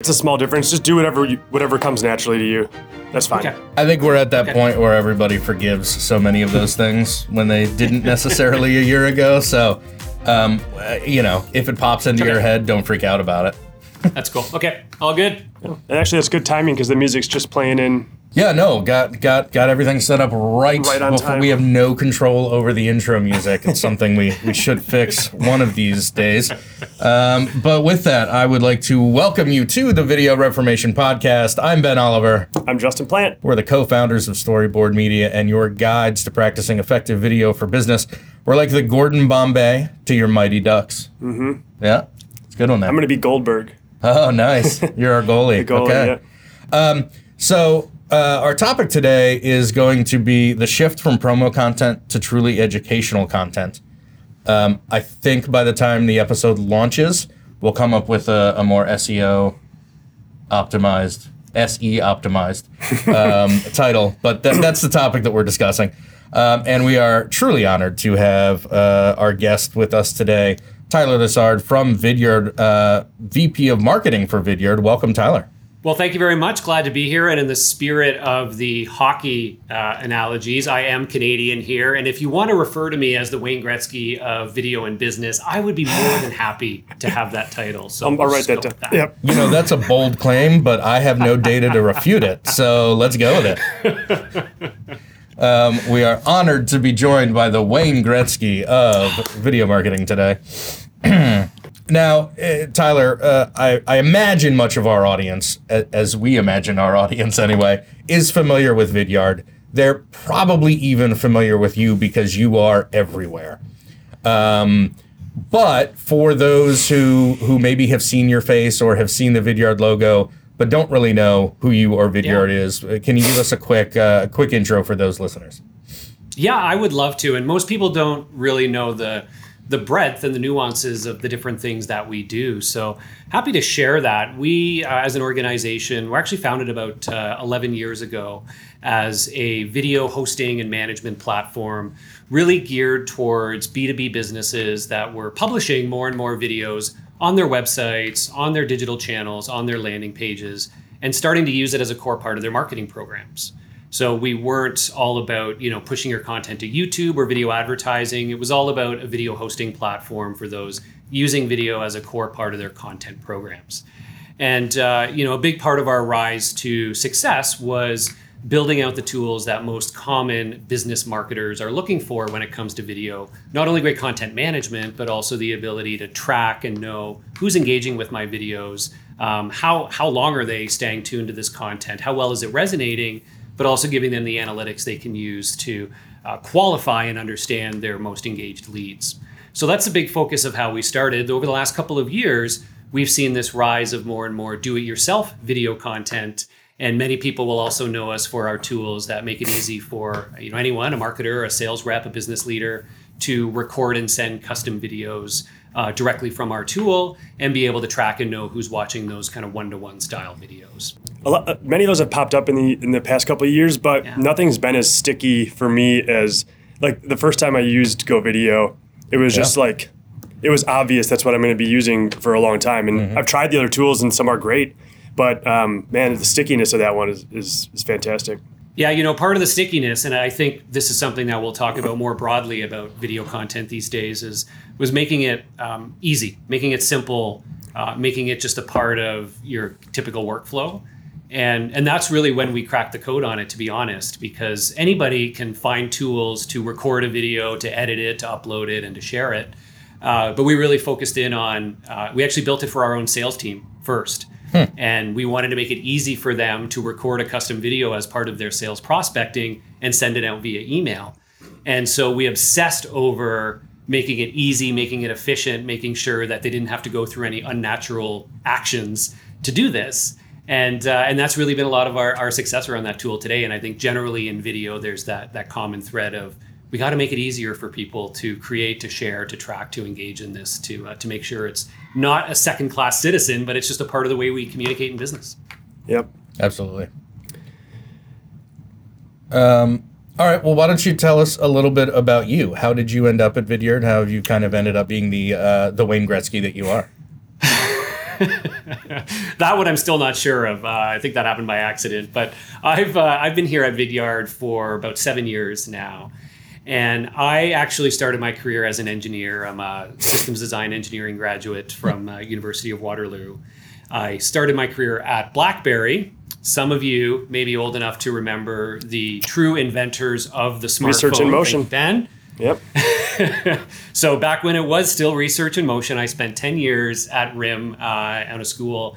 It's a small difference. Just do whatever you, whatever comes naturally to you. That's fine. Okay. I think we're at that Okay. point where everybody forgives so many of those things when they didn't necessarily a year ago. So, um, uh, you know, if it pops into your head, don't freak out about it. That's cool. Okay. All good. And actually, that's good timing because the music's just playing in. Yeah, no, got got got everything set up right. Right on before time. We have no control over the intro music. It's something we, we should fix one of these days. Um, but with that, I would like to welcome you to the Video Reformation Podcast. I'm Ben Oliver. I'm Justin Plant. We're the co-founders of Storyboard Media and your guides to practicing effective video for business. We're like the Gordon Bombay to your Mighty Ducks. Mm-hmm. Yeah, it's good one. There. I'm going to be Goldberg. Oh, nice. You're our goalie. Goalie, okay. yeah. So, uh, our topic today is going to be the shift from promo content to truly educational content. Um, I think by the time the episode launches, we'll come up with a, a more SEO optimized, SE optimized um, title. But th- that's the topic that we're discussing. Um, and we are truly honored to have uh, our guest with us today, Tyler Lessard from Vidyard, uh, VP of Marketing for Vidyard. Welcome, Tyler. Well, thank you very much. Glad to be here. And in the spirit of the hockey uh, analogies, I am Canadian here. And if you want to refer to me as the Wayne Gretzky of video and business, I would be more than happy to have that title. So I'll, I'll write that down. with Yep. You know, that's a bold claim, but I have no data to refute it. So let's go with it. Um, we are honored to be joined by the Wayne Gretzky of video marketing today. now, uh, Tyler, uh, I, I imagine much of our audience, a- as we imagine our audience anyway, is familiar with Vidyard. They're probably even familiar with you because you are everywhere. Um, but for those who who maybe have seen your face or have seen the Vidyard logo but don't really know who you or Vidyard Yeah. is, uh, can you give us a quick uh, quick intro for those listeners? Yeah, I would love to. And most people don't really know the the breadth and the nuances of the different things that we do. So happy to share that. We, uh, as an organization, were actually founded about uh, 11 years ago as a video hosting and management platform, really geared towards B2B businesses that were publishing more and more videos on their websites, on their digital channels, on their landing pages, and starting to use it as a core part of their marketing programs. So we weren't all about, you know, pushing your content to YouTube or video advertising. It was all about a video hosting platform for those using video as a core part of their content programs. And uh, you know, a big part of our rise to success was building out the tools that most common business marketers are looking for when it comes to video. Not only great content management, but also the ability to track and know who's engaging with my videos, um, how how long are they staying tuned to this content, how well is it resonating, but also giving them the analytics they can use to uh, qualify and understand their most engaged leads. So that's a big focus of how we started. Over the last couple of years, we've seen this rise of more and more do-it-yourself video content and many people will also know us for our tools that make it easy for you know anyone, a marketer, a sales rep, a business leader, to record and send custom videos uh, directly from our tool and be able to track and know who's watching those kind of one-to-one style videos. A lot, uh, many of those have popped up in the in the past couple of years, but Yeah. nothing's been as sticky for me as like the first time I used Go Video. It was just like it was obvious that's what I'm going to be using for a long time. And I've tried the other tools, and some are great, but um, man, the stickiness of that one is is, is fantastic. Yeah, you know, part of the stickiness, and I think this is something that we'll talk about more broadly about video content these days, is was making it um, easy, making it simple, uh, making it just a part of your typical workflow, and and that's really when we cracked the code on it, to be honest, because anybody can find tools to record a video, to edit it, to upload it, and to share it. Uh, but we really focused in on. Uh, we actually built it for our own sales team first, and we wanted to make it easy for them to record a custom video as part of their sales prospecting and send it out via email. And so we obsessed over making it easy, making it efficient, making sure that they didn't have to go through any unnatural actions to do this. And uh, and that's really been a lot of our, our success around that tool today. And I think generally in video, there's that that common thread of we got to make it easier for people to create, to share, to track, to engage in this, to uh, to make sure it's not a second class citizen, but it's just a part of the way we communicate in business. Yep. Absolutely. Um, all right. Well, why don't you tell us a little bit about you? How did you end up at Vidyard? How have you kind of ended up being the uh, the Wayne Gretzky that you are? that one I'm still not sure of. Uh, I think that happened by accident. But I've uh, I've been here at Vidyard for about seven years now, and I actually started my career as an engineer. I'm a systems design engineering graduate from uh, University of Waterloo. I started my career at BlackBerry. Some of you may be old enough to remember the true inventors of the smartphone. Research in motion. Then. Yep. so back when it was still research in motion, I spent 10 years at RIM uh, out of school.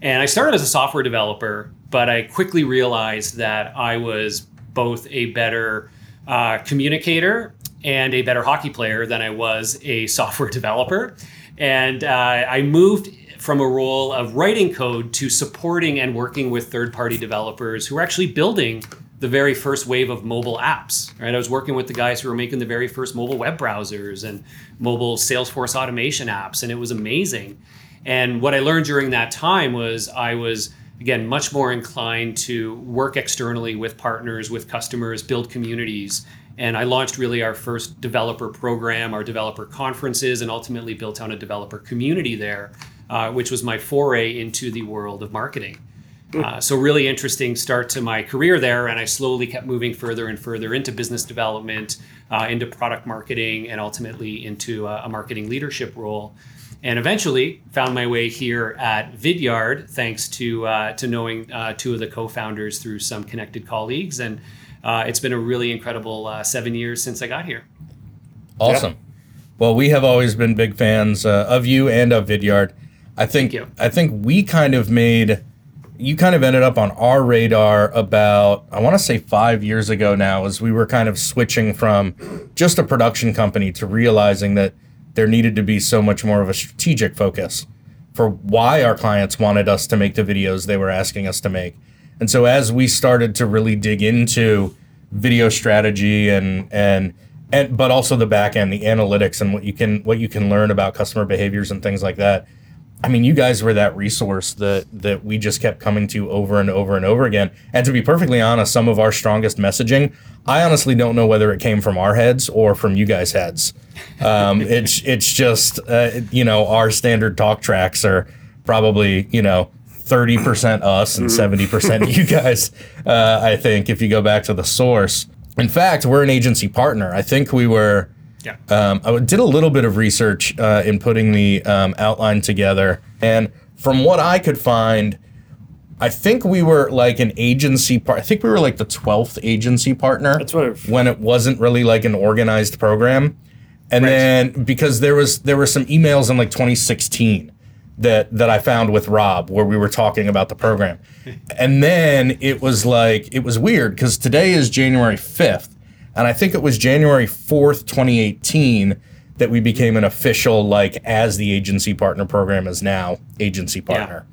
And I started as a software developer, but I quickly realized that I was both a better uh, communicator and a better hockey player than I was a software developer. And uh, I moved from a role of writing code to supporting and working with third party developers who are actually building the very first wave of mobile apps. Right, I was working with the guys who were making the very first mobile web browsers and mobile Salesforce automation apps, and it was amazing. And what I learned during that time was I was again much more inclined to work externally with partners, with customers, build communities. And I launched really our first developer program, our developer conferences, and ultimately built on a developer community there, uh, which was my foray into the world of marketing. Uh, so really interesting start to my career there, and I slowly kept moving further and further into business development, uh, into product marketing, and ultimately into a, a marketing leadership role. And eventually found my way here at Vidyard, thanks to uh, to knowing uh, two of the co-founders through some connected colleagues, and uh, it's been a really incredible uh, seven years since I got here. Awesome. Yeah. Well, we have always been big fans of you and of Vidyard. I think I think we kind of made you kind of ended up on our radar about I want to say 5 years ago now as we were kind of switching from just a production company to realizing that there needed to be so much more of a strategic focus for why our clients wanted us to make the videos they were asking us to make. And so as we started to really dig into video strategy and and and but also the back end, the analytics and what you can what you can learn about customer behaviors and things like that I mean, you guys were that resource that that we just kept coming to over and over and over again. And to be perfectly honest, some of our strongest messaging, I honestly don't know whether it came from our heads or from you guys' heads. Um, it's it's just uh, you know our standard talk tracks are probably you know. 30% us and 70% mm-hmm. you guys, uh, I think, if you go back to the source. In fact, we're an agency partner. I think we were, yeah. Um, I did a little bit of research uh, in putting the um, outline together, and from what I could find, I think we were like an agency part. I think we were like the twelfth agency partner. That's what I've- when it wasn't really like an organized program, and right. then because there was there were some emails in like 2016 that that I found with Rob where we were talking about the program, and then it was like it was weird because today is January 5th and I think it was January 4th, 2018 that we became an official, like, as the agency partner program is now agency partner.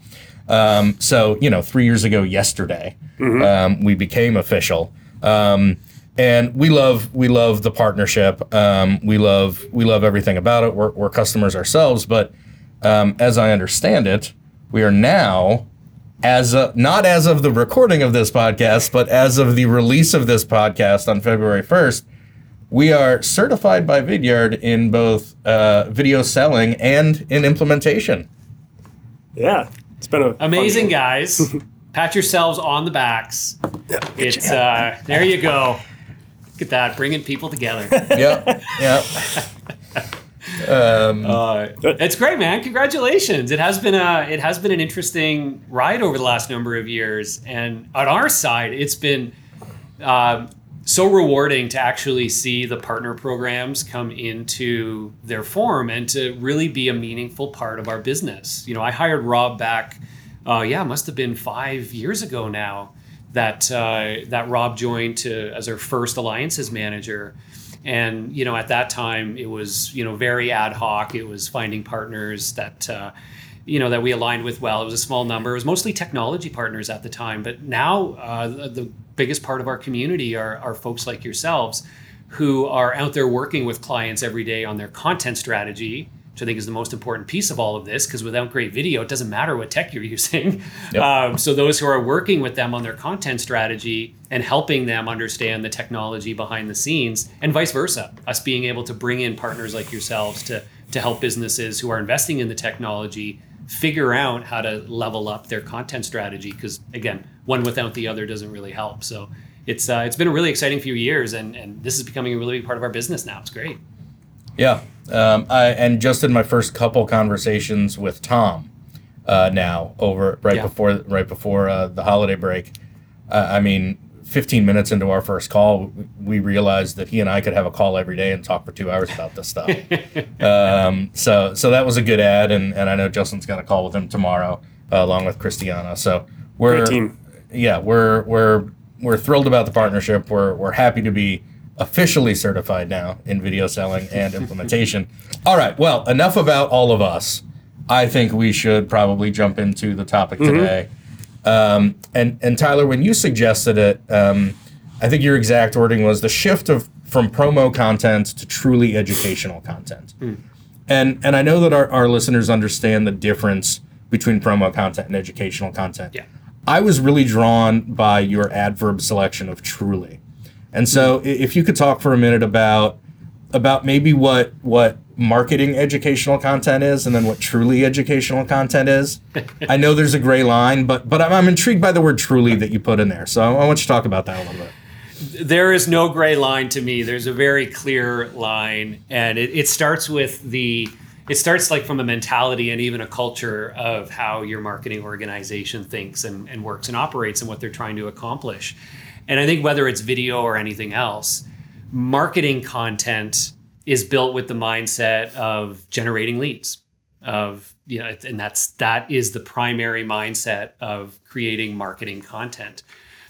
Yeah. Um, so, you know, three years ago yesterday, mm-hmm. um, we became official. Um, and we love we love the partnership. Um, we love we love everything about it. We're, we're customers ourselves, but um, as I understand it, we are now as of, not as of the recording of this podcast, but as of the release of this podcast on February 1st, we are certified by Vidyard in both uh, video selling and in implementation. Yeah, it's been a amazing, guys. Pat yourselves on the backs. Yeah, it's uh, there you go. Look at that, bringing people together. yep, yep. Um, uh, it's great, man. Congratulations. It has been a it has been an interesting ride over the last number of years, and on our side, it's been uh, so rewarding to actually see the partner programs come into their form and to really be a meaningful part of our business. You know, I hired Rob back. Uh, yeah, must have been five years ago now that uh, that Rob joined to as our first alliances manager and you know, at that time, it was you know very ad hoc. It was finding partners that. Uh, you know that we aligned with well. It was a small number. It was mostly technology partners at the time, but now uh, the biggest part of our community are, are folks like yourselves, who are out there working with clients every day on their content strategy, which I think is the most important piece of all of this, because without great video, it doesn't matter what tech you're using. Yep. Um, so those who are working with them on their content strategy and helping them understand the technology behind the scenes, and vice versa, us being able to bring in partners like yourselves to to help businesses who are investing in the technology figure out how to level up their content strategy because again one without the other doesn't really help so it's uh, it's been a really exciting few years and and this is becoming a really big part of our business now it's great Yeah, um, I, and just in my first couple conversations with Tom, uh, now over right Yeah. before right before uh, the holiday break, uh, I mean, 15 minutes into our first call, we- realized that he and I could have a call every day and talk for two hours about this stuff. um, so so that was a good ad, and, and I know Justin's got a call with him tomorrow, uh, along with Christiana. So we're yeah, we're we're we're thrilled about the partnership. We're we're happy to be officially certified now in video selling and implementation. all right, well, enough about all of us. I think we should probably jump into the topic today. Um, and and Tyler, when you suggested it, um, I think your exact wording was the shift of from promo content to truly educational content. And and I know that our, our listeners understand the difference between promo content and educational content. Yeah. I was really drawn by your adverb selection of truly. And so hmm. if you could talk for a minute about about maybe what what marketing educational content is and then what truly educational content is. I know there's a gray line, but but I'm, I'm intrigued by the word truly that you put in there. So I, I want you to talk about that a little bit. there is no gray line to me. There's a very clear line, and it, it starts with the. It starts like from a mentality and even a culture of how your marketing organization thinks and, and works and operates and what they're trying to accomplish. And I think whether it's video or anything else, marketing content is built with the mindset of generating leads of you know and that's that is the primary mindset of creating marketing content.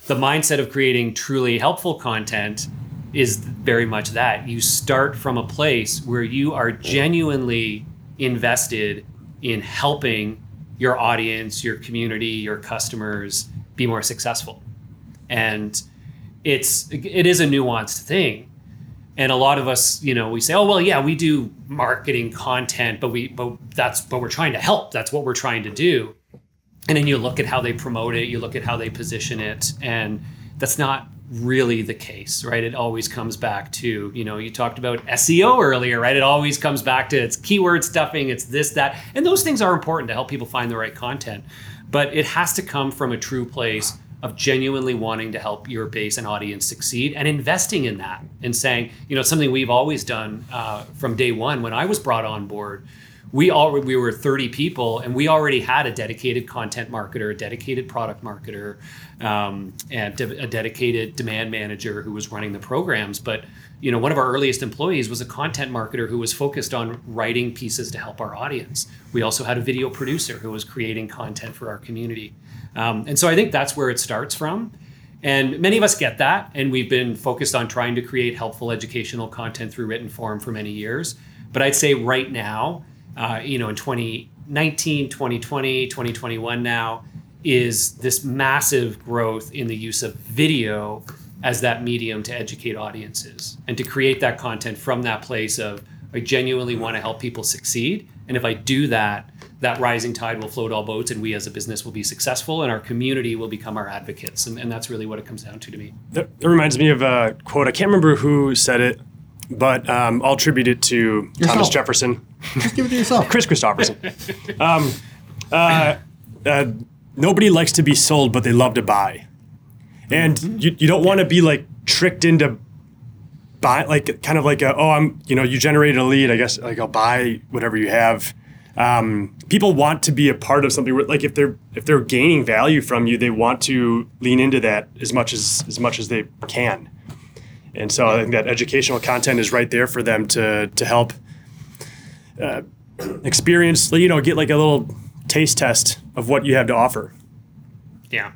The mindset of creating truly helpful content is very much that. You start from a place where you are genuinely invested in helping your audience your community your customers be more successful and it's it is a nuanced thing. And a lot of us you know we say oh well yeah we do marketing content but we but that's but we're trying to help. That's what we're trying to do. And then you look at how they promote it you look at how they position it and that's not really the case right? It always comes back to you know you talked about seo earlier right? It always comes back to it's keyword stuffing it's this that and those things are important to help people find the right content. But it has to come from a true place of genuinely wanting to help your base and audience succeed and investing in that and saying, you know, something we've always done uh, from day one when I was brought on board. We all we were 30 people and we already had a dedicated content marketer, a dedicated product marketer, um, and a dedicated demand manager who was running the programs. But you know, one of our earliest employees was a content marketer who was focused on writing pieces to help our audience. We also had a video producer who was creating content for our community. Um, and so I think that's where it starts from. And many of us get that, and we've been focused on trying to create helpful educational content through written form for many years. But I'd say right now, uh, you know, in 2019, 2020, 2021 now, is this massive growth in the use of video as that medium to educate audiences and to create that content from that place of I genuinely want to help people succeed. And if I do that, that rising tide will float all boats and we as a business will be successful and our community will become our advocates. And, and that's really what it comes down to to me. That, that reminds me of a quote. I can't remember who said it, but um, I'll attribute it to Thomas Jefferson, Just give it to yourself. Chris Christopherson. um, uh, uh, nobody likes to be sold, but they love to buy. And you, you don't want to be like tricked into buy like kind of like a, oh I'm you know you generated a lead I guess like I'll buy whatever you have. Um, people want to be a part of something like if they're if they're gaining value from you they want to lean into that as much as as much as they can. And so I think that educational content is right there for them to to help uh, experience you know get like a little taste test of what you have to offer. Yeah.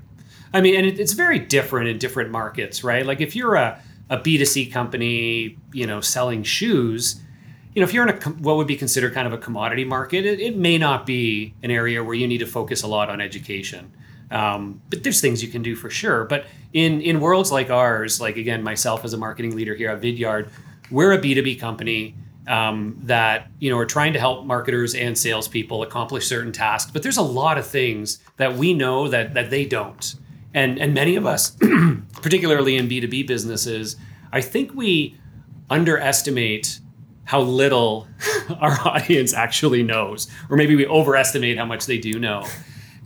I mean, and it, it's very different in different markets, right? Like if you're a, a B2C company, you know, selling shoes, you know, if you're in a what would be considered kind of a commodity market, it, it may not be an area where you need to focus a lot on education. Um, but there's things you can do for sure. But in in worlds like ours, like again, myself as a marketing leader here at Vidyard, we're a B2B company um, that you know are trying to help marketers and salespeople accomplish certain tasks. But there's a lot of things that we know that that they don't, and and many of us, particularly in B2B businesses, I think we underestimate how little our audience actually knows, or maybe we overestimate how much they do know.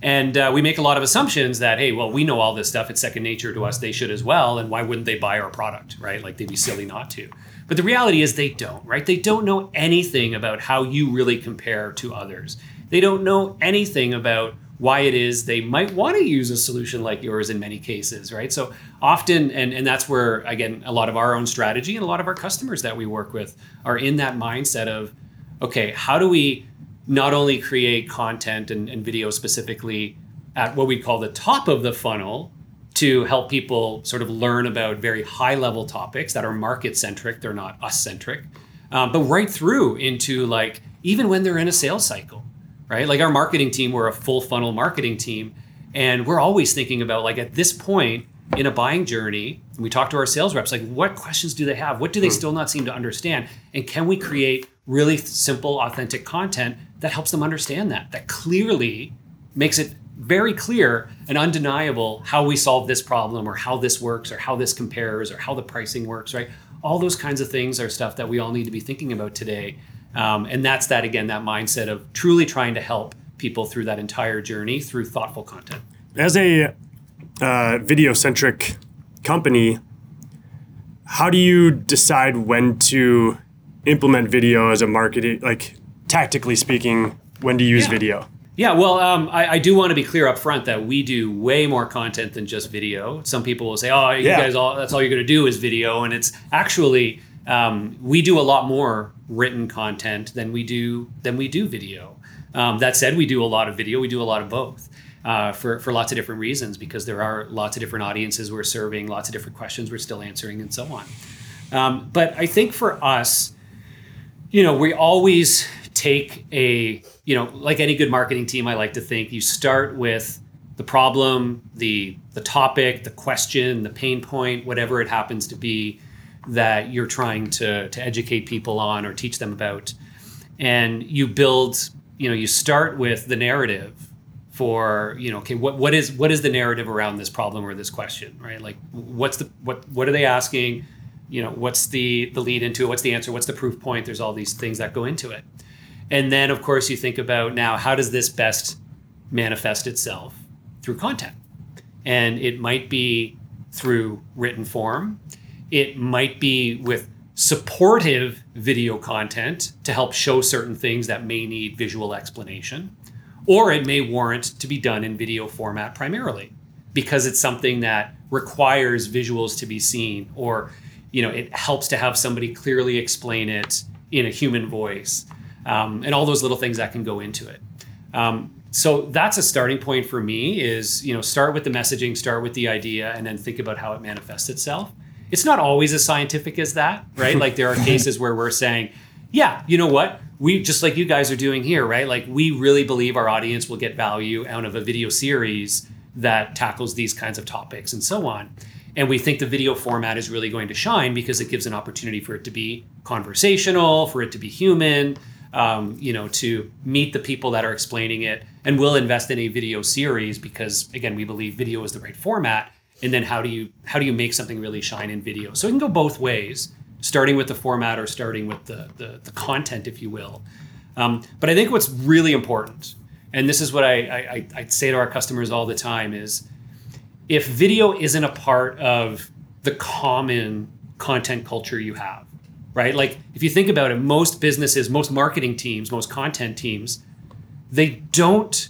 And uh, we make a lot of assumptions that, hey, well, we know all this stuff. It's second nature to us. They should as well. And why wouldn't they buy our product, right? Like they'd be silly not to. But the reality is they don't, right? They don't know anything about how you really compare to others. They don't know anything about why it is they might want to use a solution like yours in many cases, right? So often, and, and that's where, again, a lot of our own strategy and a lot of our customers that we work with are in that mindset of, okay, how do we not only create content and, and video specifically at what we call the top of the funnel to help people sort of learn about very high level topics that are market centric, they're not us centric, um, but right through into like even when they're in a sales cycle, right? Like our marketing team, we're a full funnel marketing team, and we're always thinking about like at this point in a buying journey, we talk to our sales reps like what questions do they have? What do they hmm. still not seem to understand? And can we create really simple, authentic content that helps them understand that, that clearly makes it very clear and undeniable how we solve this problem or how this works or how this compares or how the pricing works, right? All those kinds of things are stuff that we all need to be thinking about today. Um, and that's that, again, that mindset of truly trying to help people through that entire journey through thoughtful content. As a uh, video centric company, how do you decide when to implement video as a marketing, like tactically speaking, when to use Yeah. video? Yeah, well, um, I, I do want to be clear up front that we do way more content than just video. Some people will say, "Oh, you Yeah. guys all that's all you're going to do is video," and it's actually um, we do a lot more written content than we do than we do video. Um, that said, we do a lot of video. We do a lot of both uh, for for lots of different reasons because there are lots of different audiences we're serving, lots of different questions we're still answering, and so on. Um, but I think for us, you know, we always take a, you know, like any good marketing team, I like to think you start with the problem, the the topic, the question, the pain point, whatever it happens to be that you're trying to to educate people on or teach them about. And you build, you know, you start with the narrative for, you know, okay, what what is what is the narrative around this problem or this question, right? Like what's the what what are they asking? you know what's the the lead into it what's the answer what's the proof point there's all these things that go into it and then of course you think about now how does this best manifest itself through content and it might be through written form it might be with supportive video content to help show certain things that may need visual explanation or it may warrant to be done in video format primarily because it's something that requires visuals to be seen or you know it helps to have somebody clearly explain it in a human voice um, and all those little things that can go into it. Um, so that's a starting point for me is you know start with the messaging start with the idea and then think about how it manifests itself it's not always as scientific as that right? Like there are cases where we're saying yeah you know what? We just like you guys are doing here right? Like we really believe our audience will get value out of a video series that tackles these kinds of topics and so on. And we think the video format is really going to shine because it gives an opportunity for it to be conversational for it to be human um, you know to meet the people that are explaining it. And we'll invest in a video series because again we believe video is the right format and then how do you how do you make something really shine in video? So it can go both ways starting with the format or starting with the the, the content if you will. Um, but i think what's really important and this is what I, I i say to our customers all the time is if video isn't a part of the common content culture you have right? Like if you think about it most businesses most marketing teams most content teams they don't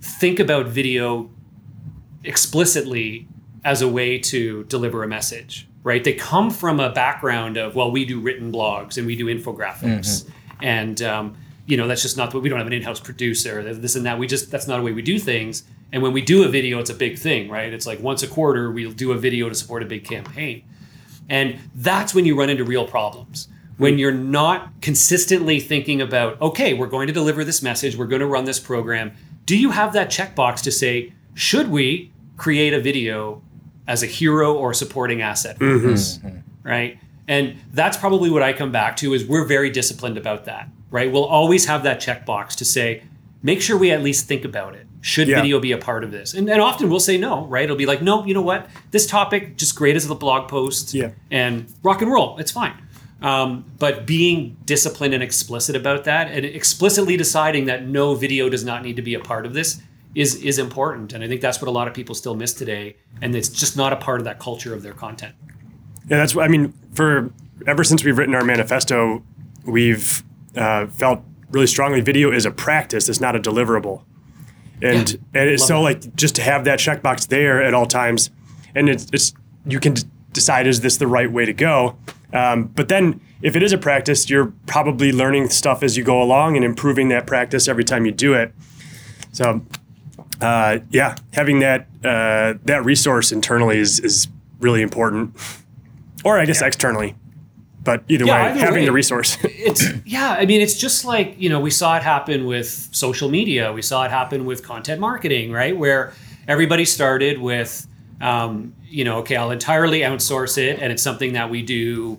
think about video explicitly as a way to deliver a message right? They come from a background of well we do written blogs and we do infographics. And um, you know that's just not we don't have an in-house producer this and that. We just that's not a way we do things. And when we do a video it's a big thing right? It's like once a quarter we'll do a video to support a big campaign. And that's when you run into real problems. When you're not consistently thinking about okay we're going to deliver this message we're going to run this program. Do you have that checkbox to say should we create a video as a hero or supporting asset. For this right? And that's probably what i come back to is we're very disciplined about that right? We'll always have that checkbox to say make sure we at least think about it. Should Yeah. video be a part of this? And, and often we'll say no right? It'll be like no you know what? This topic just great as a blog post Yeah. and rock and roll. It's fine. Um, but being disciplined and explicit about that, and explicitly deciding that no video does not need to be a part of this, is is important. And I think that's what a lot of people still miss today, and it's just not a part of that culture of their content. Yeah, that's what I mean. For ever since we've written our manifesto, we've uh, felt really strongly video is a practice, it's not a deliverable. And Yeah, and it's so that. like just to have that checkbox there at all times, and it's, it's you can d- decide is this the right way to go. Um, but then if it is a practice, you're probably learning stuff as you go along and improving that practice every time you do it. So uh, yeah, having that uh, that resource internally is is really important, or I guess externally. But either Yeah, way, having way. the resource. it's yeah i mean it's just like you know we saw it happen with social media we saw it happen with content marketing right where everybody started with um, you know okay i'll entirely outsource it and it's something that we do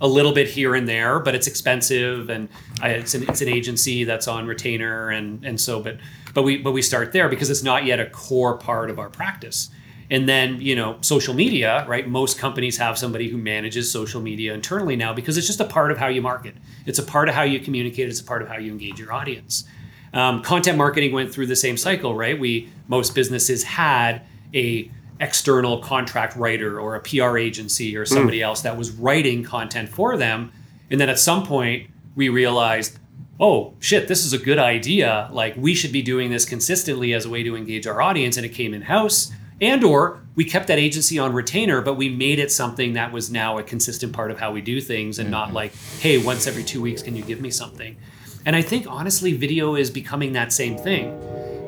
a little bit here and there but it's expensive and I, it's, an, it's an agency that's on retainer and and so but but we but we start there because it's not yet a core part of our practice and then, you know, social media, right? Most companies have somebody who manages social media internally now because it's just a part of how you market. It's a part of how you communicate. It's a part of how you engage your audience. Um, content marketing went through the same cycle, right? We most businesses had a external contract writer or a PR agency or somebody else that was writing content for them, and then at some point we realized, oh shit, this is a good idea. Like we should be doing this consistently as a way to engage our audience, and it came in house and or we kept that agency on retainer but we made it something that was now a consistent part of how we do things and not mm-hmm. like hey once every two weeks can you give me something? And i think honestly video is becoming that same thing.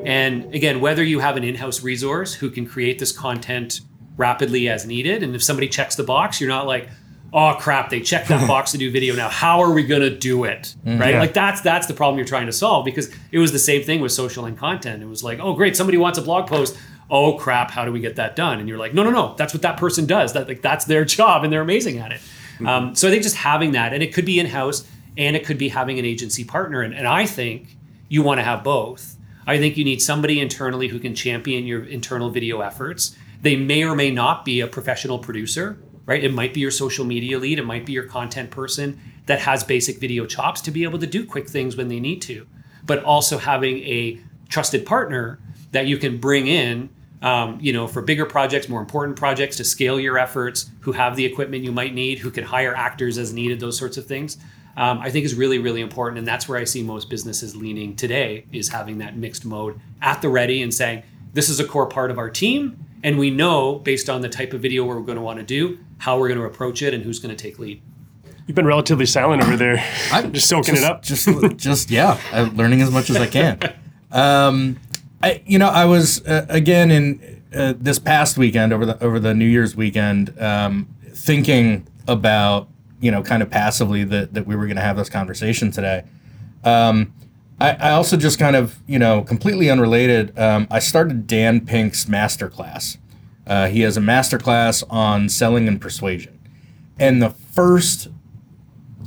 And again whether you have an in-house resource who can create this content rapidly as needed and if somebody checks the box you're not like oh crap they checked that box to do video now. How are we going to do it? Right? Yeah. like that's that's the problem you're trying to solve because it was the same thing with social and content. It was like oh great somebody wants a blog post. Oh crap how do we get that done? And you're like no no no that's what that person does. That like that's their job and they're amazing at it. Um, so i think just having that and it could be in-house and it could be having an agency partner and, and i think you want to have both. I think you need somebody internally who can champion your internal video efforts. They may or may not be a professional producer right? It might be your social media lead. It might be your content person that has basic video chops to be able to do quick things when they need to but also having a trusted partner that you can bring in um, you know for bigger projects more important projects to scale your efforts who have the equipment you might need who can hire actors as needed those sorts of things um, i think is really really important. And that's where i see most businesses leaning today is having that mixed mode at the ready and saying this is a core part of our team and we know based on the type of video we're going to want to do how we're going to approach it and who's going to take lead You've been relatively silent over there. I'm just soaking just, it up. Just, just yeah, I'm learning as much as I can. Um, I, you know, I was uh, again in uh, this past weekend over the over the New Year's weekend, um, thinking about you know kind of passively that that we were going to have this conversation today. Um, I, I also just kind of you know completely unrelated. Um, I started Dan Pink's masterclass. Uh, he has a masterclass on selling and persuasion, and the first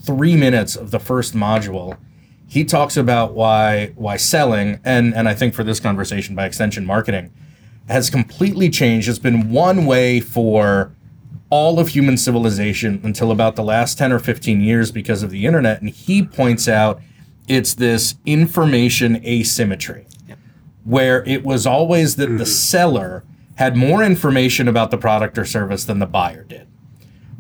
three minutes of the first module, he talks about why why selling and and I think for this conversation by extension marketing has completely changed. It's been one way for all of human civilization until about the last 10 or 15 years because of the internet. And he points out it's this information asymmetry where it was always that the mm-hmm. seller had more information about the product or service than the buyer did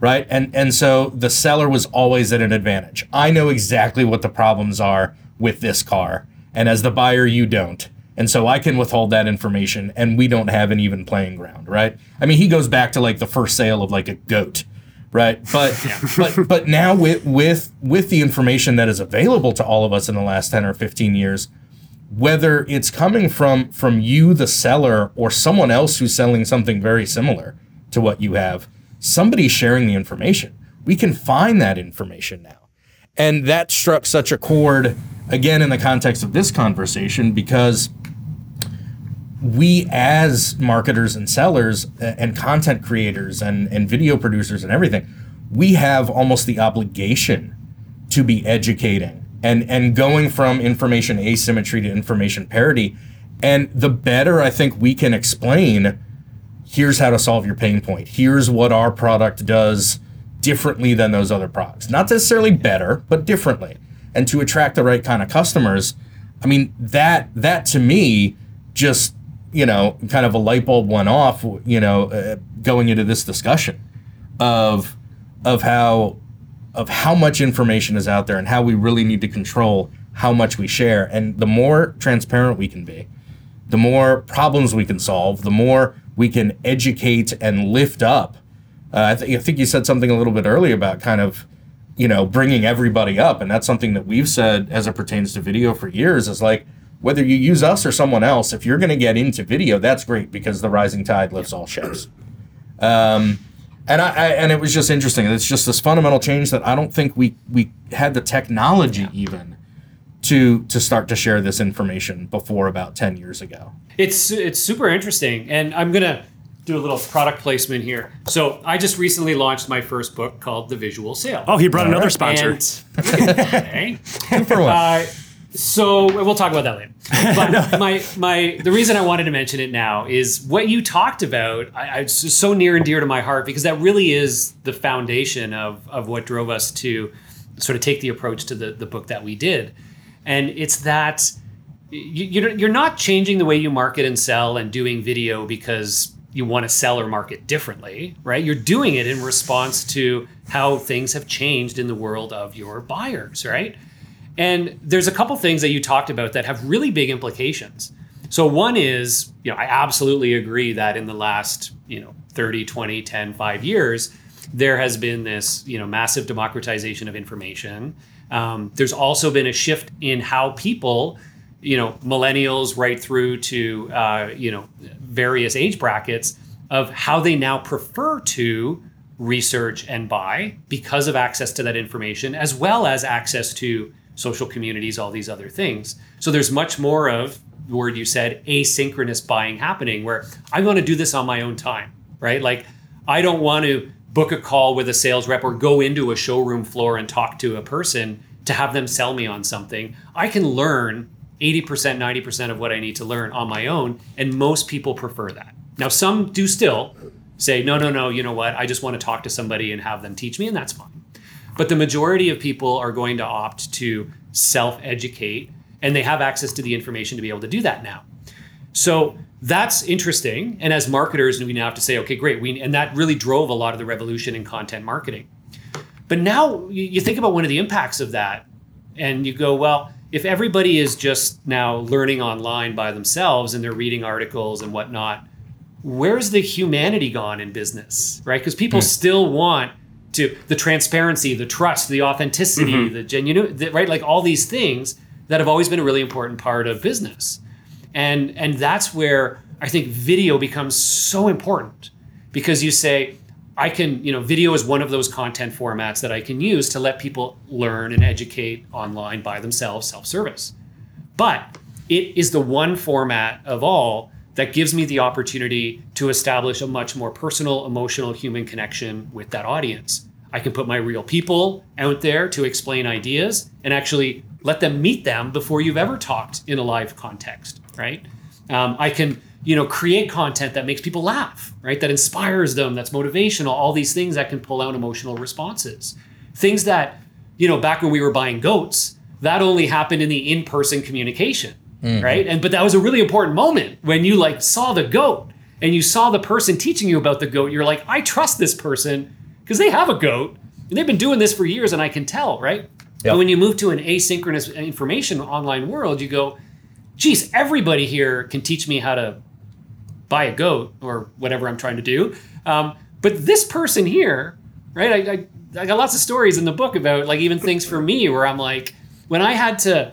right? And and so the seller was always at an advantage. I know exactly what the problems are with this car and as the buyer you don't. And so i can withhold that information and we don't have an even playing ground right? I mean he goes back to like the first sale of like a goat right. But but but now with with with the information that is available to all of us in the last 10 or 15 years whether it's coming from from you the seller or someone else who's selling something very similar to what you have somebody's sharing the information. We can find that information now. And that struck such a chord again in the context of this conversation because we as marketers and sellers and content creators and, and video producers and everything we have almost the obligation to be educating and and going from information asymmetry to information parity and the better i think we can explain here's how to solve your pain point here's what our product does differently than those other products. Not necessarily better, but differently. And to attract the right kind of customers, I mean that that to me just you know kind of a light bulb went off. You know, uh, going into this discussion of of how of how much information is out there and how we really need to control how much we share. And the more transparent we can be, the more problems we can solve, the more we can educate and lift up. Uh, I, th- I think you said something a little bit earlier about kind of, you know, bringing everybody up, and that's something that we've said as it pertains to video for years. Is like whether you use us or someone else, if you're going to get into video, that's great because the rising tide lifts all ships. Um, and I, I, and it was just interesting. It's just this fundamental change that I don't think we we had the technology even to to start to share this information before about 10 years ago. It's it's super interesting, and I'm gonna do a little product placement here. So I just recently launched my first book called The Visual Sale. Oh, he brought another sponsor. And, look at that, eh? Two for one. Uh, so we'll talk about that later. But my my the reason I wanted to mention it now is what you talked about. I, I, it's so near and dear to my heart because that really is the foundation of of what drove us to sort of take the approach to the the book that we did, and it's that you, you're not changing the way you market and sell and doing video because you want to sell or market differently, right? You're doing it in response to how things have changed in the world of your buyers, right? And there's a couple things that you talked about that have really big implications. So one is, you know, I absolutely agree that in the last, you know, 30, 20, 10, 5 years, there has been this, you know, massive democratization of information. Um, there's also been a shift in how people, you know, millennials right through to, uh, you know, various age brackets of how they now prefer to research and buy because of access to that information, as well as access to social communities, all these other things. So there's much more of the word you said, asynchronous buying happening where I'm going to do this on my own time, right? Like I don't want to book a call with a sales rep or go into a showroom floor and talk to a person to have them sell me on something. I can learn 80%, 90% of what I need to learn on my own. And most people prefer that. Now, some do still say, no, no, no, you know what? I just want to talk to somebody and have them teach me, and that's fine. But the majority of people are going to opt to self educate, and they have access to the information to be able to do that now. So that's interesting. And as marketers, we now have to say, okay, great. We, and that really drove a lot of the revolution in content marketing. But now you think about one of the impacts of that, and you go, well, if everybody is just now learning online by themselves and they're reading articles and whatnot, where's the humanity gone in business, right? Because people hmm. still want to the transparency, the trust, the authenticity, mm-hmm. the genuine, the, right? Like all these things that have always been a really important part of business, and and that's where I think video becomes so important because you say. I can, you know, video is one of those content formats that I can use to let people learn and educate online by themselves, self service. But it is the one format of all that gives me the opportunity to establish a much more personal, emotional, human connection with that audience. I can put my real people out there to explain ideas and actually let them meet them before you've ever talked in a live context, right? Um, I can, you know, create content that makes people laugh, right? That inspires them, that's motivational, all these things that can pull out emotional responses. Things that, you know, back when we were buying goats, that only happened in the in-person communication mm-hmm. right? And but that was a really important moment when you like saw the goat and you saw the person teaching you about the goat. You're like, I trust this person because they have a goat and they've been doing this for years, and I can tell, right? Yep. But when you move to an asynchronous information online world, you go, geez, everybody here can teach me how to buy a goat or whatever I'm trying to do. Um, but this person here, right? I, I, I got lots of stories in the book about like even things for me where I'm like, when I had to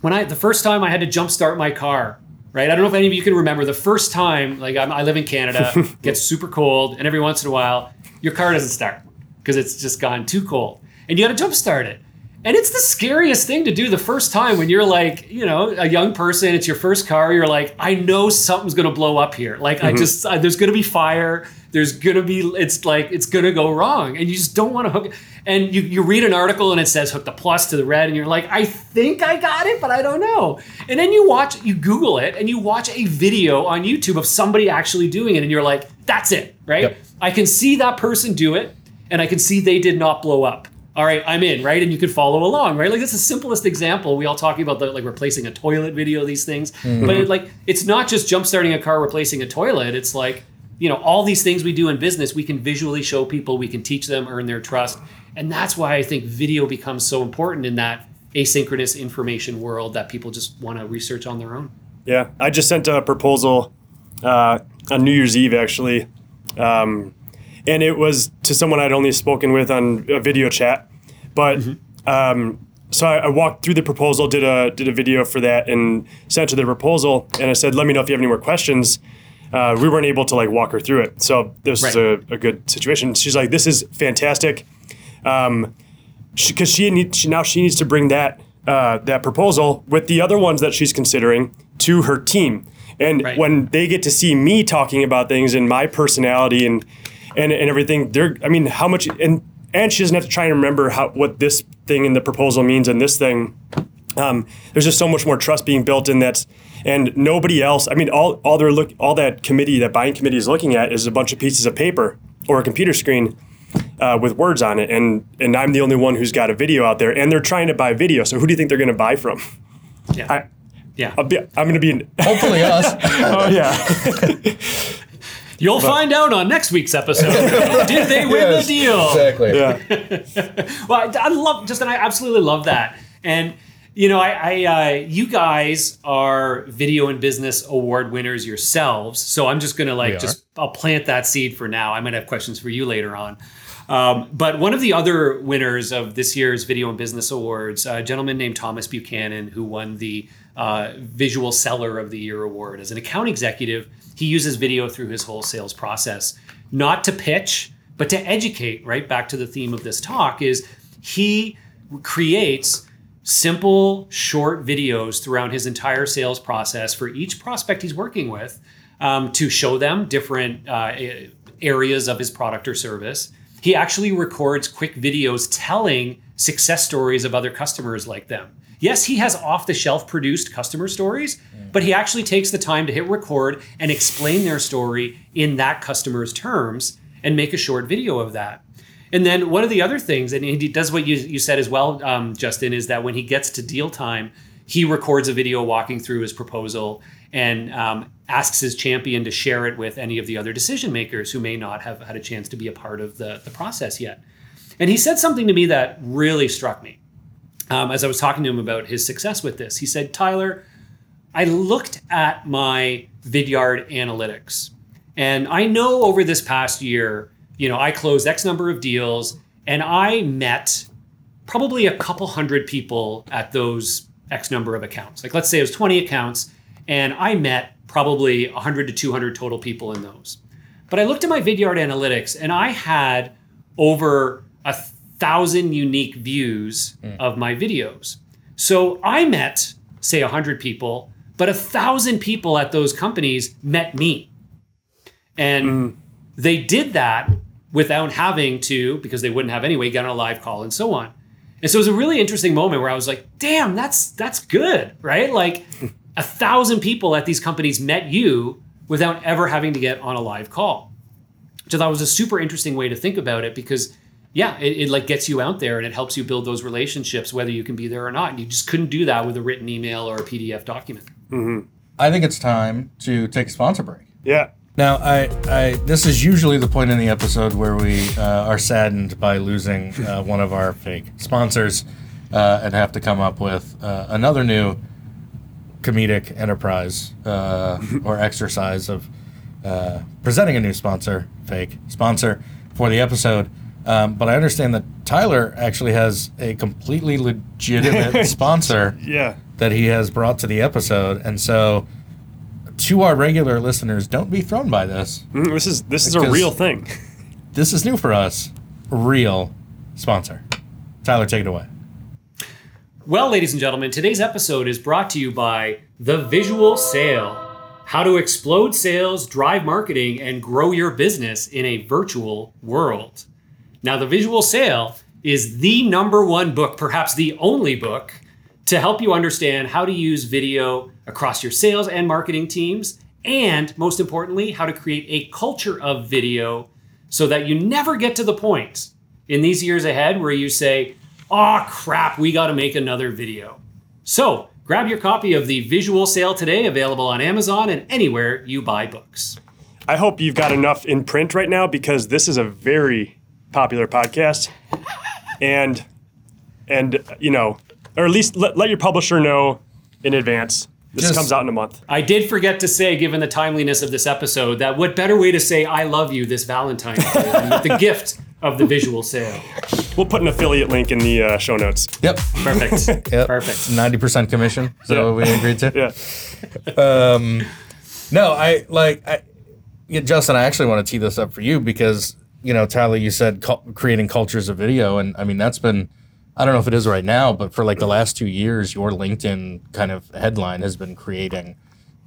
when I the first time I had to jumpstart my car, right? I don't know if any of you can remember the first time. Like I'm, i live in Canada, gets super cold, and every once in a while your car doesn't start because it's just gone too cold, and you got to jumpstart it. And it's the scariest thing to do the first time when you're like, you know, a young person. It's your first car. You're like, I know something's gonna blow up here. Like, mm-hmm. I just I, there's gonna be fire. There's gonna be. It's like it's gonna go wrong, and you just don't want to hook and you, you read an article and it says hook the plus to the red and you're like i think i got it but i don't know and then you watch you google it and you watch a video on youtube of somebody actually doing it and you're like that's it right yep. i can see that person do it and I can see they did not blow up. All right, I'm in, right? And you can follow along, right? Like that's the simplest example. We all talking about the like replacing a toilet video, these things. Mm-hmm. But it, like it's not just jump starting a car, replacing a toilet. It's like, you know, all these things we do in business, we can visually show people, we can teach them, earn their trust. And that's why I think video becomes so important in that asynchronous information world that people just want to research on their own. Yeah, I just sent a proposal uh, on New Year's Eve actually, um, and it was to someone I'd only spoken with on a video chat. But um, so I, I walked through the proposal, did a did a video for that, and sent her the proposal. And I said, "Let me know if you have any more questions." Uh, we weren't able to like walk her through it, so this is a, a good situation. She's like, "This is fantastic," um, because she, need, she now she needs to bring that uh, that proposal with the other ones that she's considering to her team. And Right. when they get to see me talking about things and my personality and and, and everything, they're I mean, how much and and she doesn't have to try and remember how what this thing in the proposal means and this thing. Um, there's just so much more trust being built in that, and nobody else. I mean, all all they're look all that committee, that buying committee is looking at is a bunch of pieces of paper or a computer screen uh, with words on it, and and I'm the only one who's got a video out there, and they're trying to buy video. So who do you think they're going to buy from? Yeah. I, yeah. I'll be, I'm going to be. In, Hopefully us. oh yeah. You'll find out on next week's episode. Did they win Yes, the deal? Exactly. yeah. Well, I, I love just and I absolutely love that. And you know, I, I uh, you guys are video in business award winners yourselves. So I'm just gonna like just I'll plant that seed for now. I might have questions for you later on. Um, but one of the other winners of this year's Video in Business Awards, a gentleman named Thomas Buchanan, who won the uh, Visual Seller of the Year award as an account executive, he uses video through his whole sales process, not to pitch, but to educate. Right back to the theme of this talk is he creates simple, short videos throughout his entire sales process for each prospect he's working with um, to show them different uh, areas of his product or service. He actually records quick videos telling success stories of other customers like them. Yes, he has off the shelf produced customer stories, but he actually takes the time to hit record and explain their story in that customer's terms and make a short video of that. And then one of the other things, and he does what you, you said as well, um, Justin, is that when he gets to deal time, he records a video walking through his proposal and um, asks his champion to share it with any of the other decision makers who may not have had a chance to be a part of the, the process yet. And he said something to me that really struck me um, as I was talking to him about his success with this. He said, Tyler, I looked at my Vidyard analytics, and I know over this past year, you know, I closed X number of deals, and I met probably a couple hundred people at those X number of accounts. Like, let's say it was 20 accounts, and I met probably 100 to 200 total people in those. But I looked at my Vidyard analytics, and I had over a thousand unique views hmm. of my videos. So I met, say, 100 people, but a thousand people at those companies met me. And hmm. they did that without having to, because they wouldn't have anyway, get on a live call and so on. And so it was a really interesting moment where I was like, damn, that's that's good, right? Like a thousand people at these companies met you without ever having to get on a live call. So that was a super interesting way to think about it because yeah, it, it like gets you out there and it helps you build those relationships, whether you can be there or not. And you just couldn't do that with a written email or a PDF document. Mm-hmm. I think it's time to take a sponsor break. Yeah. Now, I, I, this is usually the point in the episode where we uh, are saddened by losing uh, one of our fake sponsors uh, and have to come up with uh, another new comedic enterprise uh, or exercise of uh, presenting a new sponsor, fake sponsor, for the episode. Um, but I understand that Tyler actually has a completely legitimate sponsor Yeah. that he has brought to the episode, and so to our regular listeners, don't be thrown by this. Mm, This is this is a real thing. This is new for us. Real sponsor. Tyler, take it away. Well, ladies and gentlemen, today's episode is brought to you by The Visual Sale How to Explode Sales, Drive Marketing, and Grow Your Business in a Virtual World. Now, The Visual Sale is the number one book, perhaps the only book, to help you understand how to use video across your sales and marketing teams, and most importantly, how to create a culture of video so that you never get to the point in these years ahead where you say, oh crap, we got to make another video. So grab your copy of the visual sale today, available on Amazon and anywhere you buy books. I hope you've got enough in print right now because this is a very popular podcast, and and you know, or at least let, let your publisher know in advance. This Just- comes out in a month. I did forget to say, given the timeliness of this episode, that what better way to say I love you this Valentine's Day than with the gift of the visual sale. We'll put an affiliate link in the uh, show notes. Yep. Perfect. Yep. Perfect. Ninety percent commission. So we agreed to. Yeah. No, I like I, yeah, Justin. I actually want to tee this up for you because you know, Tyler, you said cul- creating cultures of video, and I mean that's been. I don't know if it is right now, but for like the last two years, your LinkedIn kind of headline has been creating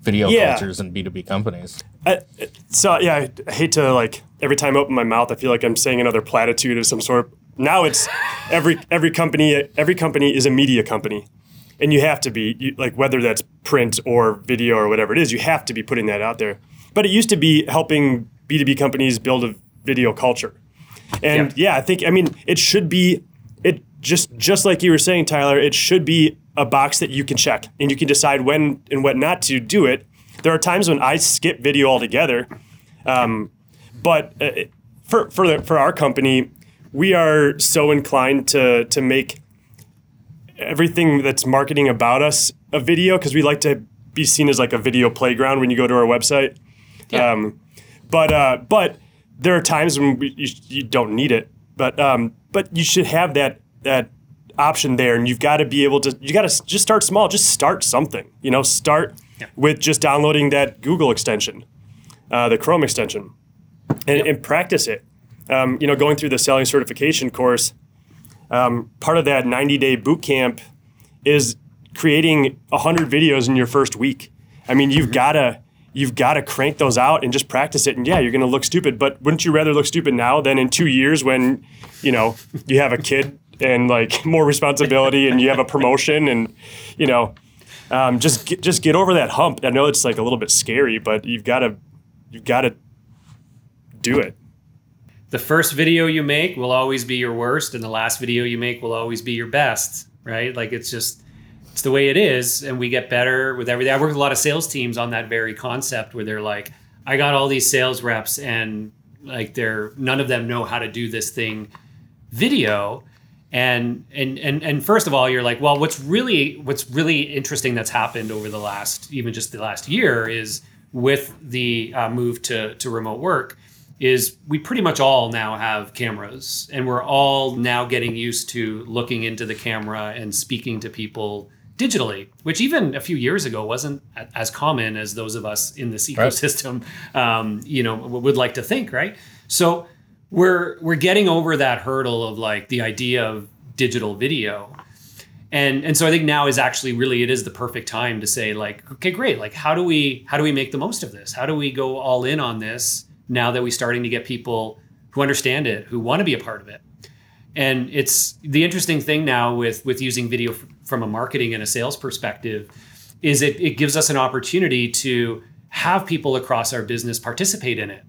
video Yeah. cultures in B two B companies. I, so yeah, I, hate to like every time I open my mouth, I feel like I'm saying another platitude of some sort. Now it's every every company every company is a media company, and you have to be you, like whether that's print or video or whatever it is, you have to be putting that out there. But it used to be helping B two B companies build a video culture, and yeah. I think I mean it should be just just like you were saying, Tyler. It should be a box that you can check and you can decide when and what not to do it. There are times when I skip video altogether, um, but uh, for for the, for our company, we are so inclined to to make everything that's marketing about us a video because we like to be seen as like a video playground when you go to our website. Yeah. Um, but uh, but there are times when we, you, you don't need it. But um, but you should have that that option there, and you've got to be able to. You got to just start small. Just start something. You know, start with just downloading that Google extension, uh, the Chrome extension, and, and practice it. Um, you know, going through the selling certification course, um, part of that 90 day boot camp is creating 100 videos in your first week. I mean, you've got to you've got to crank those out and just practice it. And yeah, you're going to look stupid, but wouldn't you rather look stupid now than in 2 years when, you know, you have a kid and like more responsibility and you have a promotion and you know, um, just get, just get over that hump. I know it's like a little bit scary, but you've got to you've got to do it. the first video you make will always be your worst and the last video you make will always be your best right like it's just it's the way it is and we get better with everything i work with a lot of sales teams on that very concept where they're like i got all these sales reps and like they're none of them know how to do this thing video and and and and first of all you're like well what's really what's really interesting that's happened over the last even just the last year is with the uh, move to to remote work is we pretty much all now have cameras and we're all now getting used to looking into the camera and speaking to people digitally which even a few years ago wasn't as common as those of us in this ecosystem um, you know would like to think right? So we're we're getting over that hurdle of like the idea of digital video. And and so i think now is actually really it is the perfect time to say like okay great. Like how do we how do we make the most of this? How do we go all in on this now that we're starting to get people who understand it who want to be a part of it? And it's the interesting thing now with with using video f- from a marketing and a sales perspective is it, it gives us an opportunity to have people across our business participate in it.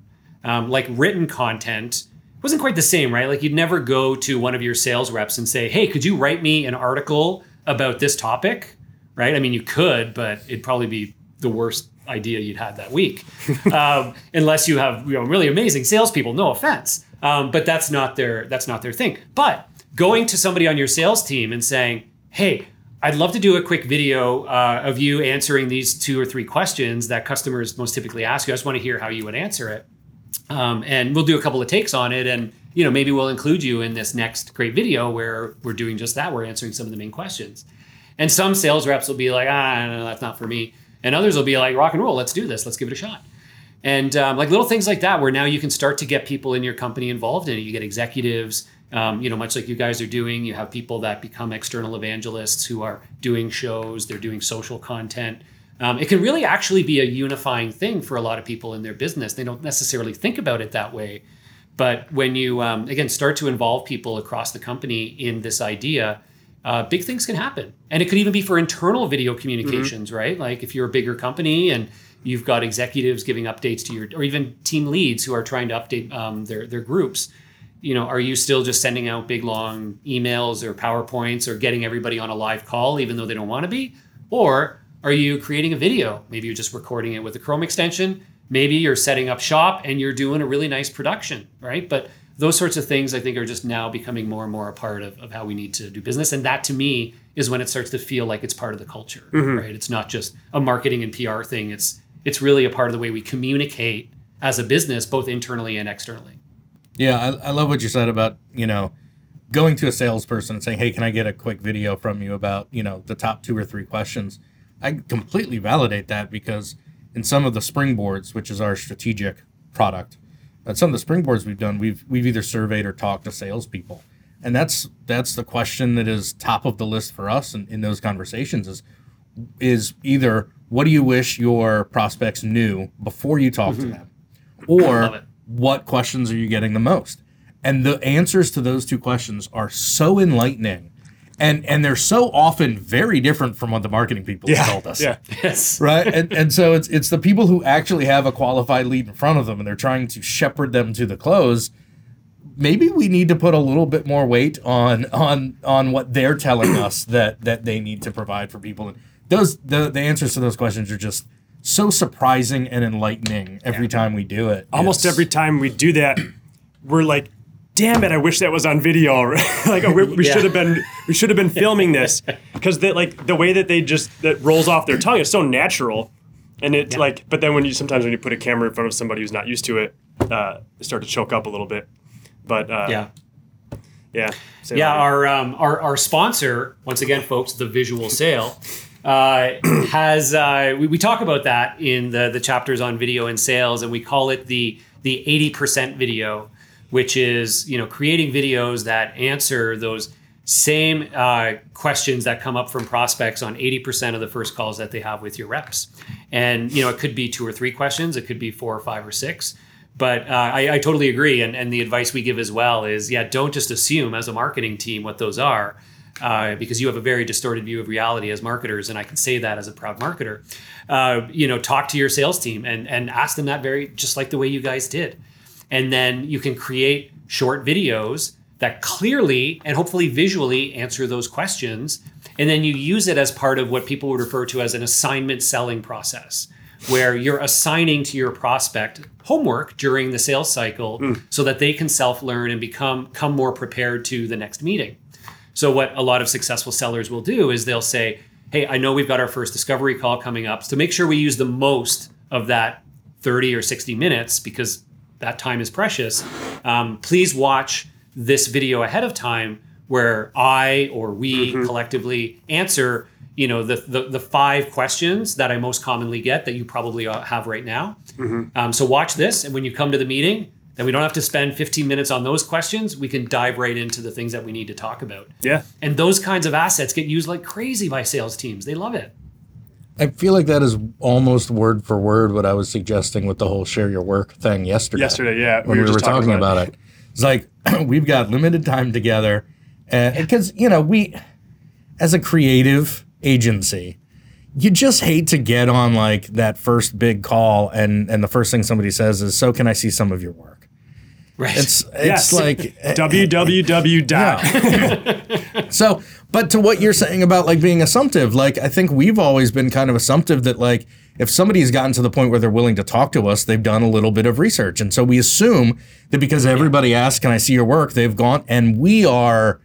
Um, like written content wasn't quite the same right? Like you'd never go to one of your sales reps and say hey could you write me an article about this topic? Right? I mean you could but it'd probably be the worst idea you'd had that week. Um, unless you have you know really amazing salespeople no offense. Um, but that's not their that's not their thing. But going to somebody on your sales team and saying hey I'd love to do a quick video uh, of you answering these two or three questions that customers most typically ask you. I just want to hear how you would answer it um, and we'll do a couple of takes on it and you know maybe we'll include you in this next great video where we're doing just that we're answering some of the main questions. And some sales reps will be like ah no, that's not for me. And others will be like rock and roll let's do this let's give it a shot. And um, like little things like that where now you can start to get people in your company involved in it. You get executives um, you know much like you guys are doing you have people that become external evangelists who are doing shows they're doing social content um, it can really actually be a unifying thing for a lot of people in their business. They don't necessarily think about it that way. But when you, um, again, start to involve people across the company in this idea, uh, big things can happen. And it could even be for internal video communications, right? Like if you're a bigger company and you've got executives giving updates to your, or even team leads who are trying to update um, their, their groups. you know, are you still just sending out big long emails or PowerPoints or getting everybody on a live call even though they don't want to be? Or are you creating a video? Maybe you're just recording it with a Chrome extension. Maybe you're setting up shop and you're doing a really nice production, right? But those sorts of things I think are just now becoming more and more a part of, of how we need to do business. And that to me is when it starts to feel like it's part of the culture, mm-hmm. right? It's not just a marketing and PR thing. It's it's really a part of the way we communicate as a business, both internally and externally. Yeah, I, I love what you said about, you know, going to a salesperson and saying, hey, can I get a quick video from you about, you know, the top two or three questions? I completely validate that because in some of the springboards, which is our strategic product, and some of the springboards we've done, we've we've either surveyed or talked to salespeople. And that's that's the question that is top of the list for us in, in those conversations is is either what do you wish your prospects knew before you talk to mm-hmm. them? Or what questions are you getting the most? And the answers to those two questions are so enlightening. And and they're so often very different from what the marketing people have Yeah. told us. Yeah. Yes. Right. And, and so it's it's the people who actually have a qualified lead in front of them and they're trying to shepherd them to the close. Maybe we need to put a little bit more weight on on on what they're telling us that that they need to provide for people. And those the, the answers to those questions are just so surprising and enlightening every time we do it. Almost It's- every time we do that, we're like, "Damn it! I wish that was on video." like we, we Yeah. should have been we should have been filming this because that like the way that they just that rolls off their tongue is so natural, and it's like. But then when you sometimes when you put a camera in front of somebody who's not used to it, uh, they start to choke up a little bit. But uh, Yeah. yeah, Yeah, our, um, our our sponsor, once again, folks, the Visual Sale, uh, has uh, we, we talk about that in the the chapters on video and sales, and we call it the the eighty percent video, which is you know creating videos that answer those same uh, questions that come up from prospects on 80% of the first calls that they have with your reps. And you know it could be two or three questions it could be four or five or six. But uh, I, I totally agree and, and the advice we give as well is yeah don't just assume as a marketing team what those are uh, because you have a very distorted view of reality as marketers and i can say that as a proud marketer. Uh, you know talk to your sales team and, and ask them that very just like the way you guys did and then you can create short videos that clearly and hopefully visually answer those questions. And then you use it as part of what people would refer to as an assignment selling process where you're assigning to your prospect homework during the sales cycle hmm. so that they can self-learn and become come more prepared to the next meeting. So what a lot of successful sellers will do is they'll say, "Hey, I know we've got our first discovery call coming up. So make sure we use the most of that 30 or 60 minutes because that time is precious, um, please watch this video ahead of time where I or we collectively answer, you know, the, the the five questions that I most commonly get that you probably uh, have right now. Um, so watch this, and when you come to the meeting, then we don't have to spend 15 minutes on those questions. We can dive right into the things that we need to talk about. yeah. And those kinds of assets get used like crazy by sales teams. They love it. I feel like that is almost word for word what I was suggesting with the whole share your work thing yesterday. Yesterday, yeah, when we were, just talking, about, it. It's like we've got limited time together, and because you know we, as a creative agency, you just hate to get on like that first big call, and and the first thing somebody says is, "So can I see some of your work?" Right. It's it's Yes. like eh, eh, www. dot. So, but to what you're saying about like being assumptive, like I think we've always been kind of assumptive that like if somebody's gotten to the point where they're willing to talk to us, they've done a little bit of research. And so we assume that because everybody asks, Can I see your work? they've gone and we are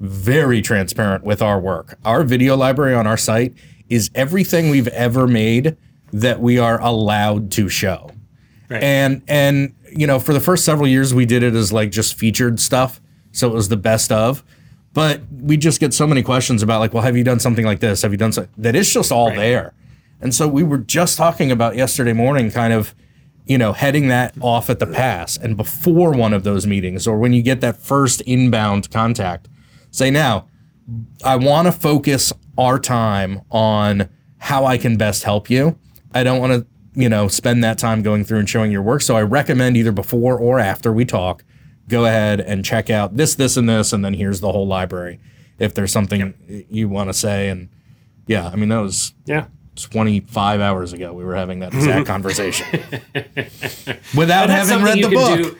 very transparent with our work. Our video library on our site is everything we've ever made that we are allowed to show. Right. And and you know, for the first several years we did it as like just featured stuff. So it was the best of. But we just get so many questions about like, well, have you done something like this? Have you done so that it's just all there. And so we were just talking about yesterday morning kind of, you know, heading that off at the pass and before one of those meetings or when you get that first inbound contact, say now, I want to focus our time on how I can best help you. I don't want to, you know, spend that time going through and showing your work. So I recommend either before or after we talk, go ahead and check out this, this, and this, and then here's the whole library if there's something you want to say. And yeah, I mean, that was Yeah. 25 hours ago we were having that exact conversation without having read the book.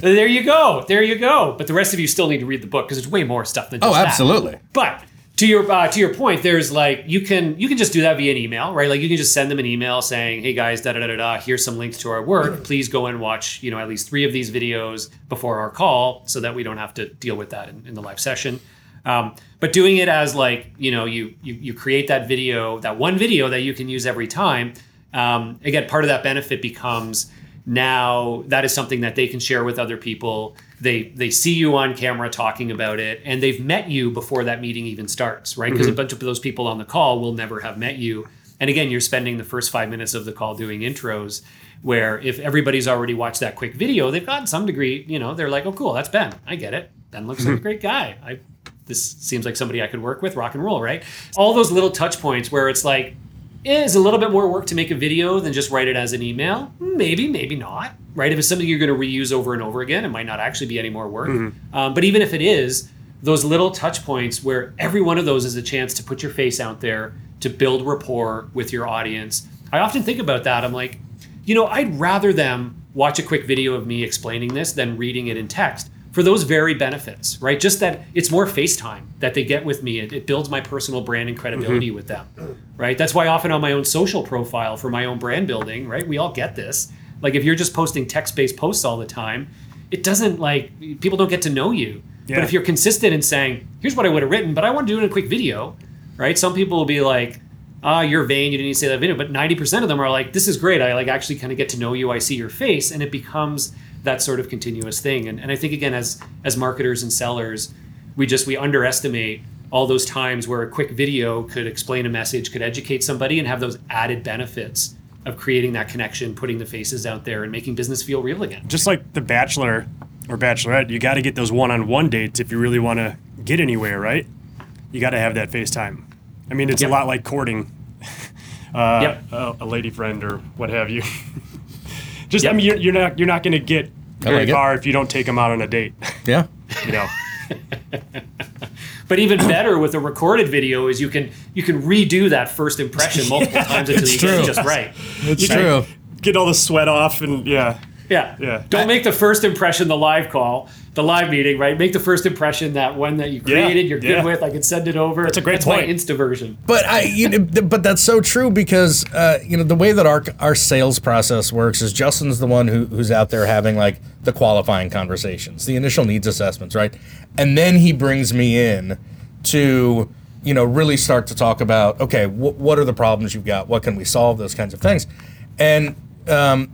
there you go. There you go. But the rest of you still need to read the book because there's way more stuff than oh, just Oh, that. absolutely. But to your uh, to your point, there's like you can you can just do that via an email, right? Like you can just send them an email saying, "Hey guys, da da da da da. Here's some links to our work. Please go and watch you know at least three of these videos before our call, so that we don't have to deal with that in, in the live session." Um, but doing it as like you know you, you you create that video, that one video that you can use every time. Um, again, part of that benefit becomes now that is something that they can share with other people. They they see you on camera talking about it and they've met you before that meeting even starts right? Because a mm-hmm. bunch of those people on the call will never have met you. And again you're spending the first five minutes of the call doing intros where if everybody's already watched that quick video they've gotten some degree you know they're like oh cool that's ben. I get it. Ben looks like a mm-hmm. great guy. I this seems like somebody i could work with rock and roll right? All those little touch points where it's like is a little bit more work to make a video than just write it as an email. Maybe, maybe not. Right? If it's something you're going to reuse over and over again, it might not actually be any more work. Um, but even if it is, those little touch points where every one of those is a chance to put your face out there, to build rapport with your audience. I often think about that. I'm like, you know, I'd rather them watch a quick video of me explaining this than reading it in text for those very benefits, right? Just that it's more FaceTime that they get with me. It, it builds my personal brand and credibility with them, right? That's why often on my own social profile for my own brand building, right? We all get this. Like if you're just posting text based posts all the time, it doesn't like people don't get to know you. Yeah. But if you're consistent in saying, here's what I would have written, but I want to do it in a quick video, right? Some people will be like, ah, you're vain, you didn't need say that video. But 90% of them are like, this is great. I like actually kind of get to know you. I see your face. And it becomes that sort of continuous thing. And, and I think again, as as marketers and sellers, we just we underestimate all those times where a quick video could explain a message, could educate somebody and have those added benefits of creating that connection, putting the faces out there and making business feel real again. Just like The Bachelor or Bachelorette, you got to get those one-on-one dates if you really want to get anywhere, right? You got to have that FaceTime. I mean, it's Yep. a lot like courting uh, Yep. a, a lady friend or what have you. Just, I mean, you're, you're not you're not going to get very like it. far if you don't take them out on a date. Yeah. You know, But even better with a recorded video is you can you can redo that first impression multiple times until it's you get it just right. It's You can true. Get all the sweat off and yeah. Yeah. Yeah. Don't make the first impression the live call, the live meeting, right? Make the first impression that one that you Yeah, created, you're yeah. good with. I can send it over. That's a great That's my point. Insta version. But I, you know, but that's so true because uh, you know the way that our our sales process works is Justin's the one who, who's out there having like the qualifying conversations, the initial needs assessments, right? And then he brings me in to you know really start to talk about okay, wh- what are the problems you've got? What can we solve? Those kinds of things, and um,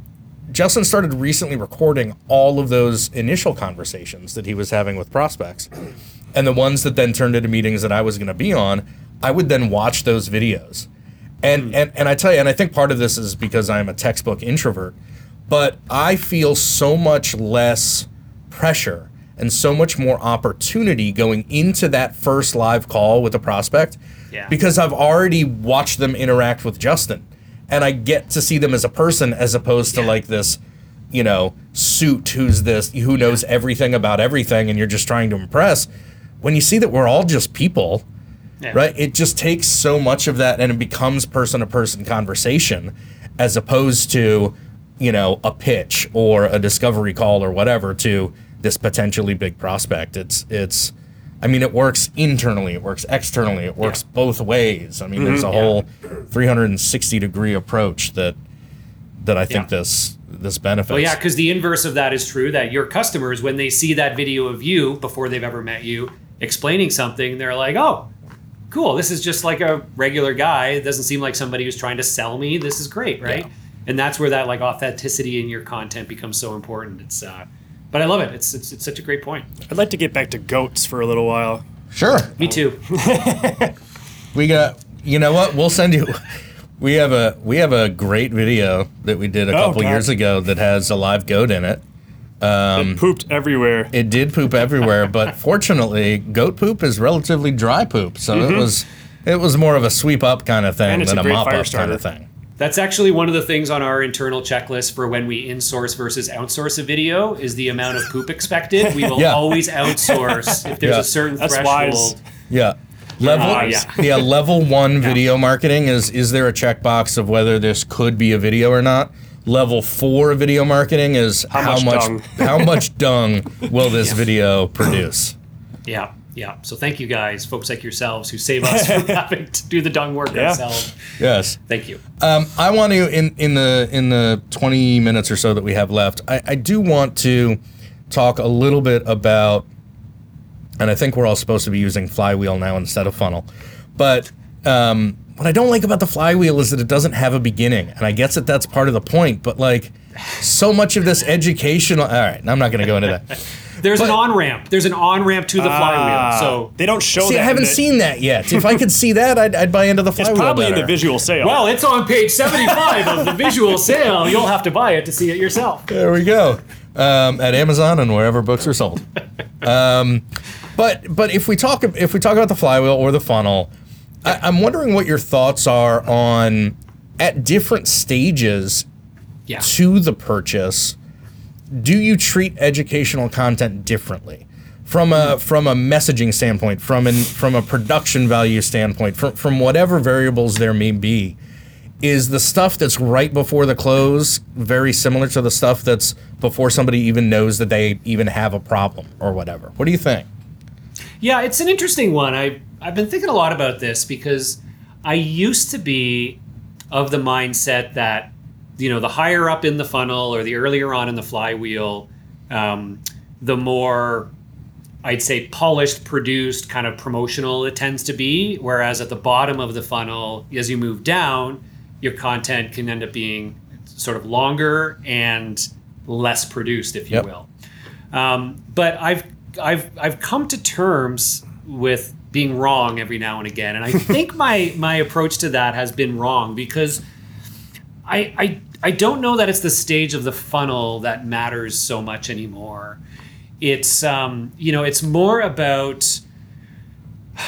Justin started recently recording all of those initial conversations that he was having with prospects. And the ones that then turned into meetings that I was going to be on, I would then watch those videos. And, hmm. and and I tell you, and I think part of this is because I'm a textbook introvert, but I feel so much less pressure and so much more opportunity going into that first live call with a prospect Yeah. because I've already watched them interact with Justin and I get to see them as a person as opposed to like this, you know, suit who's this who knows everything about everything and you're just trying to impress. When you see that we're all just people, Yeah. right? It just takes so much of that and it becomes person to person conversation as opposed to, you know, a pitch or a discovery call or whatever to this potentially big prospect. It's it's I mean it works internally, it works externally, it works both ways. I mean there's a whole 360 degree approach that that I think Yeah. this this benefits. Well, yeah, because the inverse of that is true. That your customers, when they see that video of you before they've ever met you, explaining something, they're like, "Oh, cool! This is just like a regular guy. It doesn't seem like somebody who's trying to sell me. This is great, right?" Yeah. And that's where that like authenticity in your content becomes so important. It's, uh, but I love it. It's, it's it's such a great point. I'd like to get back to goats for a little while. Sure. Me too. We got. You know what? We'll send you. We have a we have a great video that we did a Oh, couple God. years ago that has a live goat in it. it pooped everywhere. It did poop everywhere, but fortunately, goat poop is relatively dry poop, so it was it was more of a sweep up kind of thing Mm-hmm. And it's than a a, mop fire up kind of thing. That's actually one of the things on our internal checklist for when we insource versus outsource a video is the amount of poop expected. We will Yeah. always outsource if there's Yeah. a certain That's threshold. wise. Yeah. Level Ah, yeah. yeah. level one video marketing is is there a checkbox of whether this could be a video or not? level four video marketing is how, much much dung? how much dung will this video produce? Yeah, yeah. So thank you guys, folks like yourselves, who save us from having to do the dung work Yeah. ourselves. Yes. Thank you. Um, I want to in in the in the 20 minutes or so that we have left. I, I do want to talk a little bit about, and I think we're all supposed to be using flywheel now instead of funnel, but um, what I don't like about the flywheel is that it doesn't have a beginning, and I guess that that's part of the point. But like, so much of this educational. All right, I'm not going to go into that. There's an on ramp. There's an on ramp to the flywheel. Ah, So they don't show See, that. I haven't in seen that yet. If I could see that, I'd, I'd buy into the flywheel. It's flywheel. probably in the visual sale. well, it's on page 75 of the visual sale. You'll have to buy it to see it yourself. There we go. Um, at Amazon and wherever books are sold. Um, but but if we talk if we talk about the flywheel or the funnel, I, I'm wondering what your thoughts are on at different stages Yeah. to the purchase. Do you treat educational content differently? From a from a messaging standpoint, from an from a production value standpoint, from from whatever variables there may be, is the stuff that's right before the close very similar to the stuff that's before somebody even knows that they even have a problem or whatever? What do you think? Yeah, it's an interesting one. I I've been thinking a lot about this because I used to be of the mindset that you know the higher up in the funnel or the earlier on in the flywheel, um, the more I'd say polished, produced, kind of promotional it tends to be. Whereas at the bottom of the funnel, as you move down, your content can end up being sort of longer and less produced, if you Yep. will. Um, but I've I've I've come to terms with being wrong every now and again, and I think my my approach to that has been wrong because I I I don't know that it's the stage of the funnel that matters so much anymore. It's um, you know it's more about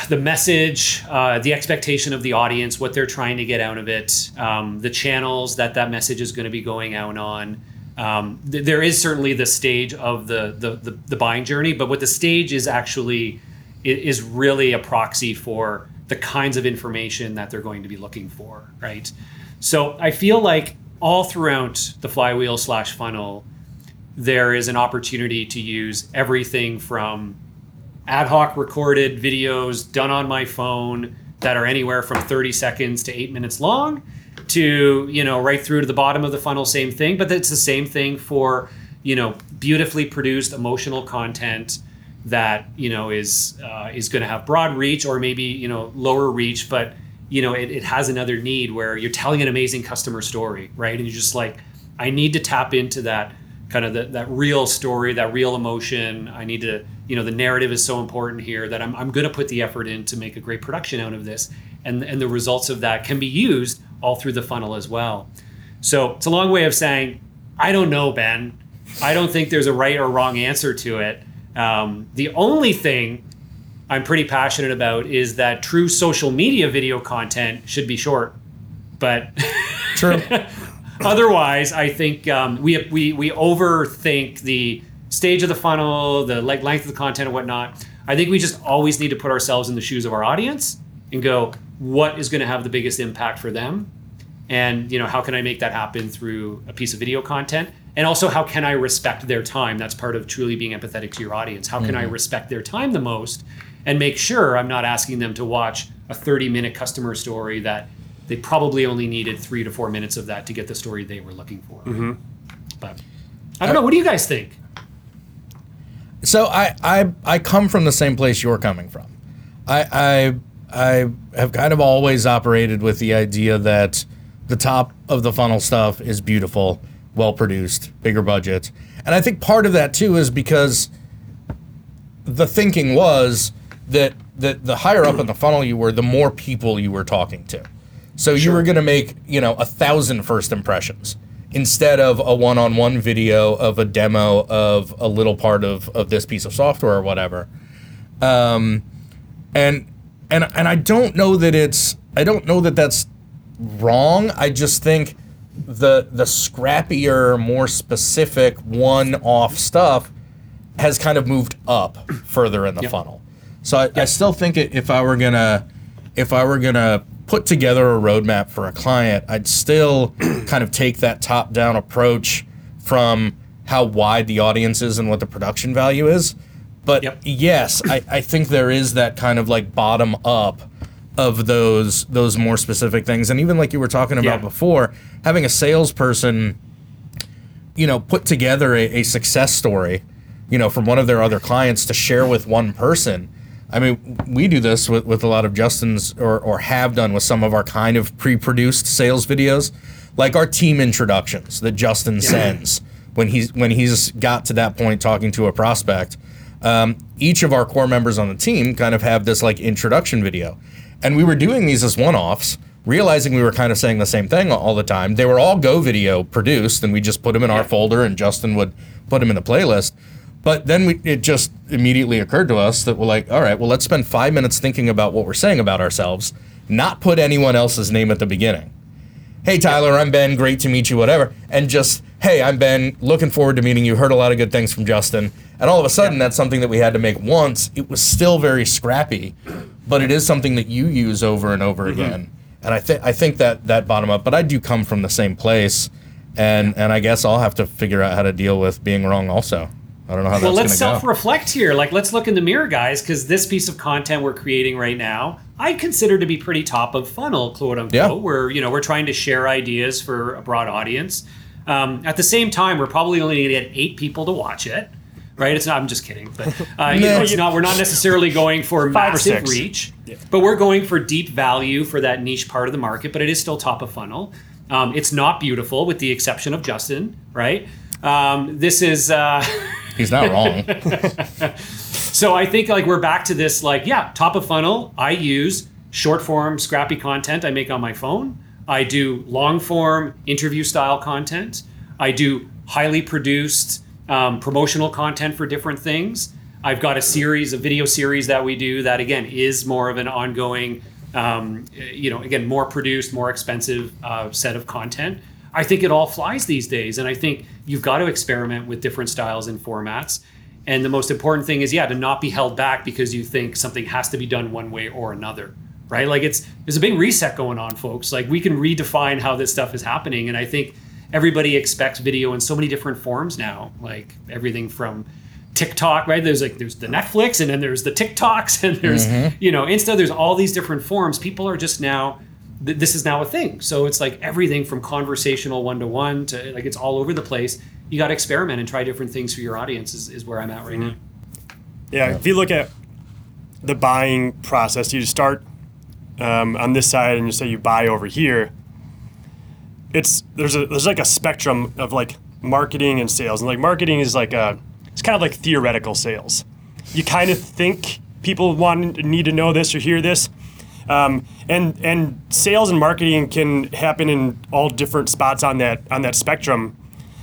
the message, uh, the expectation of the audience, what they're trying to get out of it, um, the channels that that message is going to be going out on. Um, th- there is certainly the stage of the, the the the buying journey, but what the stage is actually is really a proxy for the kinds of information that they're going to be looking for, right? So I feel like all throughout the flywheel slash funnel, there is an opportunity to use everything from ad hoc recorded videos done on my phone that are anywhere from 30 seconds to eight minutes long to you know right through to the bottom of the funnel same thing. But it's the same thing for you know beautifully produced emotional content that you know is uh, is going to have broad reach or maybe you know lower reach but you know it, it has another need where you're telling an amazing customer story right? And you're just like i need to tap into that kind of the, that real story that real emotion. I need to you know the narrative is so important here that i'm, I'm going to put the effort in to make a great production out of this. And and the results of that can be used all through the funnel as well. So it's a long way of saying i don't know ben. I don't think there's a right or wrong answer to it. Um, the only thing i'm pretty passionate about is that true social media video content should be short but True. otherwise, I think um, we we we overthink the stage of the funnel, the like length of the content and whatnot. I think we just always need to put ourselves in the shoes of our audience and go, what is going to have the biggest impact for them, and you know how can I make that happen through a piece of video content, and also how can I respect their time? That's part of truly being empathetic to your audience. How can I respect their time the most, and make sure I'm not asking them to watch a 30 minute customer story that they probably only needed three to four minutes of that to get the story they were looking for. Mm-hmm. But I don't know. What do you guys think? So I, I I come from the same place you're coming from. I I I have kind of always operated with the idea that the top of the funnel stuff is beautiful, well produced, bigger budget. And I think part of that too is because the thinking was that that the higher up in the funnel you were, the more people you were talking to. So you were going to make, you know, a thousand first impressions instead of a one-on-one video of a demo of a little part of, of this piece of software or whatever. Um, and and and I don't know that it's I don't know that that's wrong. I just think the the scrappier, more specific one-off stuff has kind of moved up further in the funnel. So I, I still think it, if I were gonna if I were gonna put together a roadmap for a client, I'd still kind of take that top down approach from how wide the audience is and what the production value is. But Yep. yes, I, I think there is that kind of like bottom up of those those more specific things. And even like you were talking about Yeah. before, having a salesperson, you know, put together a, a success story, you know, from one of their other clients to share with one person. I mean, we do this with, with a lot of Justin's or, or have done with some of our kind of pre-produced sales videos, like our team introductions that Justin sends when he's when he's got to that point talking to a prospect. Um, each of our core members on the team kind of have this like introduction video, and we were doing these as one-offs, realizing we were kind of saying the same thing all the time. They were all GoVideo produced, and we just put them in our folder, and Justin would put them in the playlist. But then we, it just immediately occurred to us that we're like, all right, well, let's spend five minutes thinking about what we're saying about ourselves, not put anyone else's name at the beginning. Hey, Tyler, I'm Ben. Great to meet you, whatever. And just, hey, I'm Ben. Looking forward to meeting you. Heard a lot of good things from Justin. And all of a sudden, that's something that we had to make once. It was still very scrappy, but it is something that you use over and over mm-hmm. again. And I think I think that that bottom up. But I do come from the same place, and and I guess I'll have to figure out how to deal with being wrong. Also, I don't know how Well, that's let's going to go. self-reflect here. Like, let's look in the mirror, guys, because this piece of content we're creating right now, I consider to be pretty top of funnel, quote unquote. Yeah. Where you know we're trying to share ideas for a broad audience. Um, at the same time, we're probably only going to get eight people to watch it. Right? It's not. I'm just kidding, but uh, you know, it's not. We're not necessarily going for Five or massive six. reach, but we're going for deep value for that niche part of the market. But it is still top of funnel. Um, it's not beautiful, with the exception of Justin. Right? Um, this is. Uh, He's not wrong. So I think like we're back to this like yeah, top of funnel. I use short form scrappy content I make on my phone. I do long form interview style content. I do highly produced um, promotional content for different things. I've got a series, a video series that we do that again is more of an ongoing, um, you know, again more produced, more expensive uh, set of content. I think it all flies these days, and I think you've got to experiment with different styles and formats. And the most important thing is, yeah, to not be held back because you think something has to be done one way or another, right? Like it's there's a big reset going on, folks. Like we can redefine how this stuff is happening, and I think everybody expects video in so many different forms now, like everything from TikTok, right? There's like there's the Netflix, and then there's the TikToks, and there's mm-hmm. you know Insta. There's all these different forms. People are just now. Th- This is now a thing. So it's like everything from conversational one to one to like it's all over the place. You got to experiment and try different things for your audience. Is, is where I'm at right now. Yeah, if you look at the buying process, you start um, on this side and you say you buy over here. It's there's a there's like a spectrum of like marketing and sales, and like marketing is like a it's kind of like theoretical sales. You kind of think people want need to know this or hear this, um, and and sales and marketing can happen in all different spots on that on that spectrum.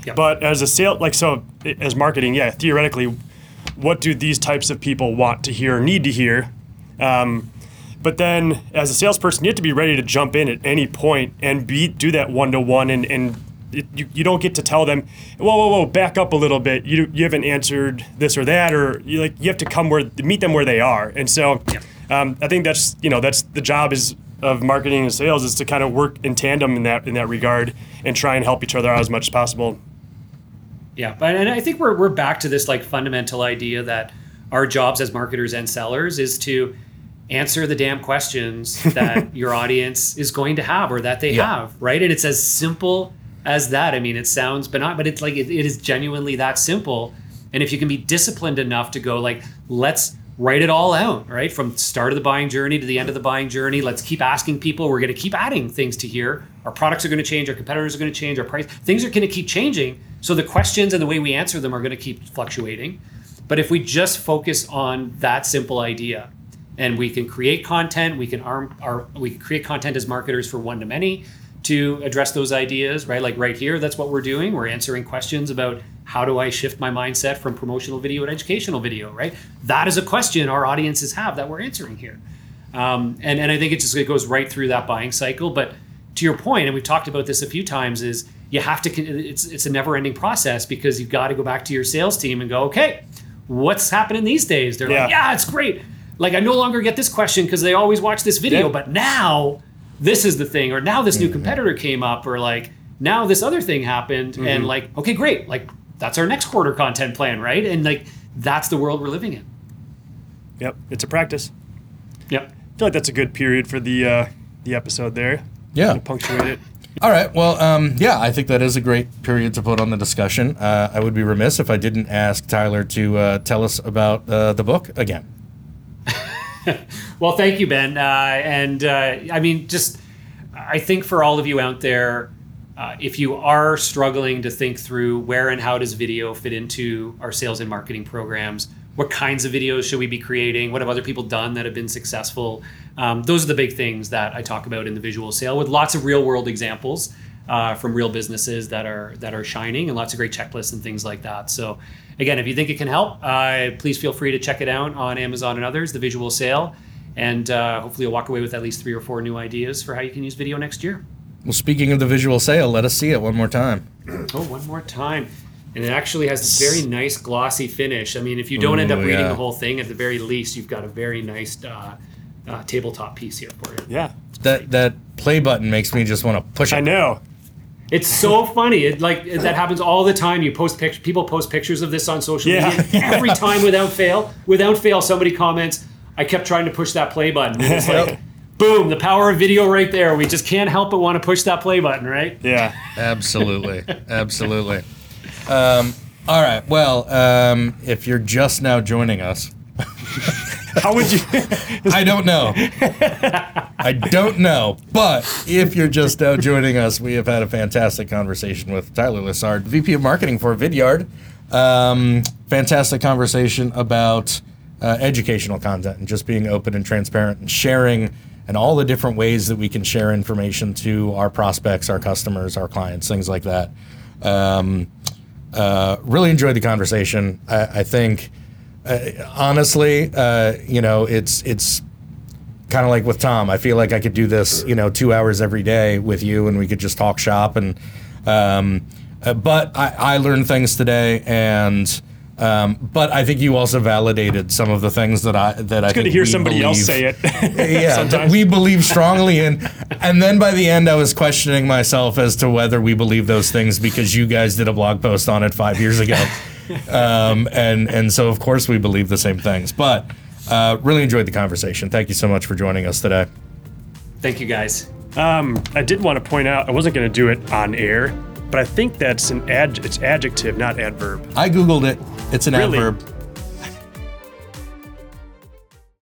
Yep. But as a sale, like so, as marketing, yeah, theoretically, what do these types of people want to hear, need to hear? Um, but then, as a salesperson, you have to be ready to jump in at any point and be do that one to one, and and it, you, you don't get to tell them, whoa, whoa, whoa, back up a little bit. You you haven't answered this or that, or you like you have to come where meet them where they are. And so, um, I think that's you know that's the job is of marketing and sales is to kind of work in tandem in that in that regard and try and help each other out as much as possible. Yeah, but and I think we're we're back to this like fundamental idea that our jobs as marketers and sellers is to answer the damn questions that your audience is going to have or that they Yeah. have, right? And it's as simple as that. I mean, it sounds banal, but it's like it, it is genuinely that simple. And if you can be disciplined enough to go like, let's write it all out, right? From start of the buying journey to the end of the buying journey. Let's keep asking people. We're going to keep adding things to here. Our products are going to change. Our competitors are going to change. Our price things are going to keep changing. So the questions and the way we answer them are going to keep fluctuating. But if we just focus on that simple idea, and we can create content, we can arm our we can create content as marketers for one to many to address those ideas, right? Like right here, that's what we're doing. We're answering questions about how do I shift my mindset from promotional video to educational video, right? That is a question our audiences have that we're answering here. Um, and, and I think it just it goes right through that buying cycle. But to your point, and we've talked about this a few times, is you have to it's it's a never ending process because you've got to go back to your sales team and go, okay, what's happening these days? They're Yeah. like, yeah, it's great. Like I no longer get this question because they always watch this video, Yeah. but now this is the thing, or now this new competitor came up, or like now this other thing happened, and like okay, great, like that's our next quarter content plan, right? And like that's the world we're living in. Yep, it's a practice. Yep. I feel like that's a good period for the uh, the episode there. Yeah. To punctuate it. All right. Well, um, yeah, I think that is a great period to put on the discussion. Uh, I would be remiss if I didn't ask Tyler to uh, tell us about uh, the book again. Well, thank you, Ben. Uh, and uh, I mean, just I think for all of you out there, uh, if you are struggling to think through where and how does video fit into our sales and marketing programs, what kinds of videos should we be creating? What have other people done that have been successful? Um, those are the big things that I talk about in the visual sale with lots of real world examples uh, from real businesses that are that are shining and lots of great checklists and things like that. So again, if you think it can help, uh, please feel free to check it out on Amazon and others, the visual sale. And uh, hopefully, you'll walk away with at least three or four new ideas for how you can use video next year. Well, speaking of the visual sale, let us see it one more time. Oh, one more time. And it actually has this very nice glossy finish. I mean, if you don't end up reading yeah. the whole thing, at the very least, you've got a very nice uh, uh, tabletop piece here for you. Yeah. That that play button makes me just want to push it. I know. It's so funny. It like that happens all the time. You post pictures. People post pictures of this on social Yeah. media every time without fail. Without fail, somebody comments, "I kept trying to push that play button." And it's like, boom, the power of video right there. We just can't help but want to push that play button, right? Yeah. Absolutely, absolutely. Um, all right. Well, um, if you're just now joining us, How would you? I don't know. I don't know. But if you're just now joining us, we have had a fantastic conversation with Tyler Lessard, VP of Marketing for Vidyard. Um, fantastic conversation about uh, educational content and just being open and transparent and sharing and all the different ways that we can share information to our prospects, our customers, our clients, things like that. Um, uh, really enjoyed the conversation. I, I think, uh, honestly, uh, you know, it's it's kind of like with Tom. I feel like I could do this, you know, two hours every day with you, and we could just talk shop. And um, uh, but I, I learned things today, and um, but I think you also validated some of the things that I that I Good think to hear we somebody else say it. yeah, that we believe strongly in. And then by the end, I was questioning myself as to whether we believe those things because you guys did a blog post on it five years ago. um, and, and so, of course, we believe the same things. But uh, really enjoyed the conversation. Thank you so much for joining us today. Thank you, guys. Um, I did want to point out I wasn't going to do it on air, but I think that's an ad. It's adjective, not adverb. I Googled it, it's an Really? adverb.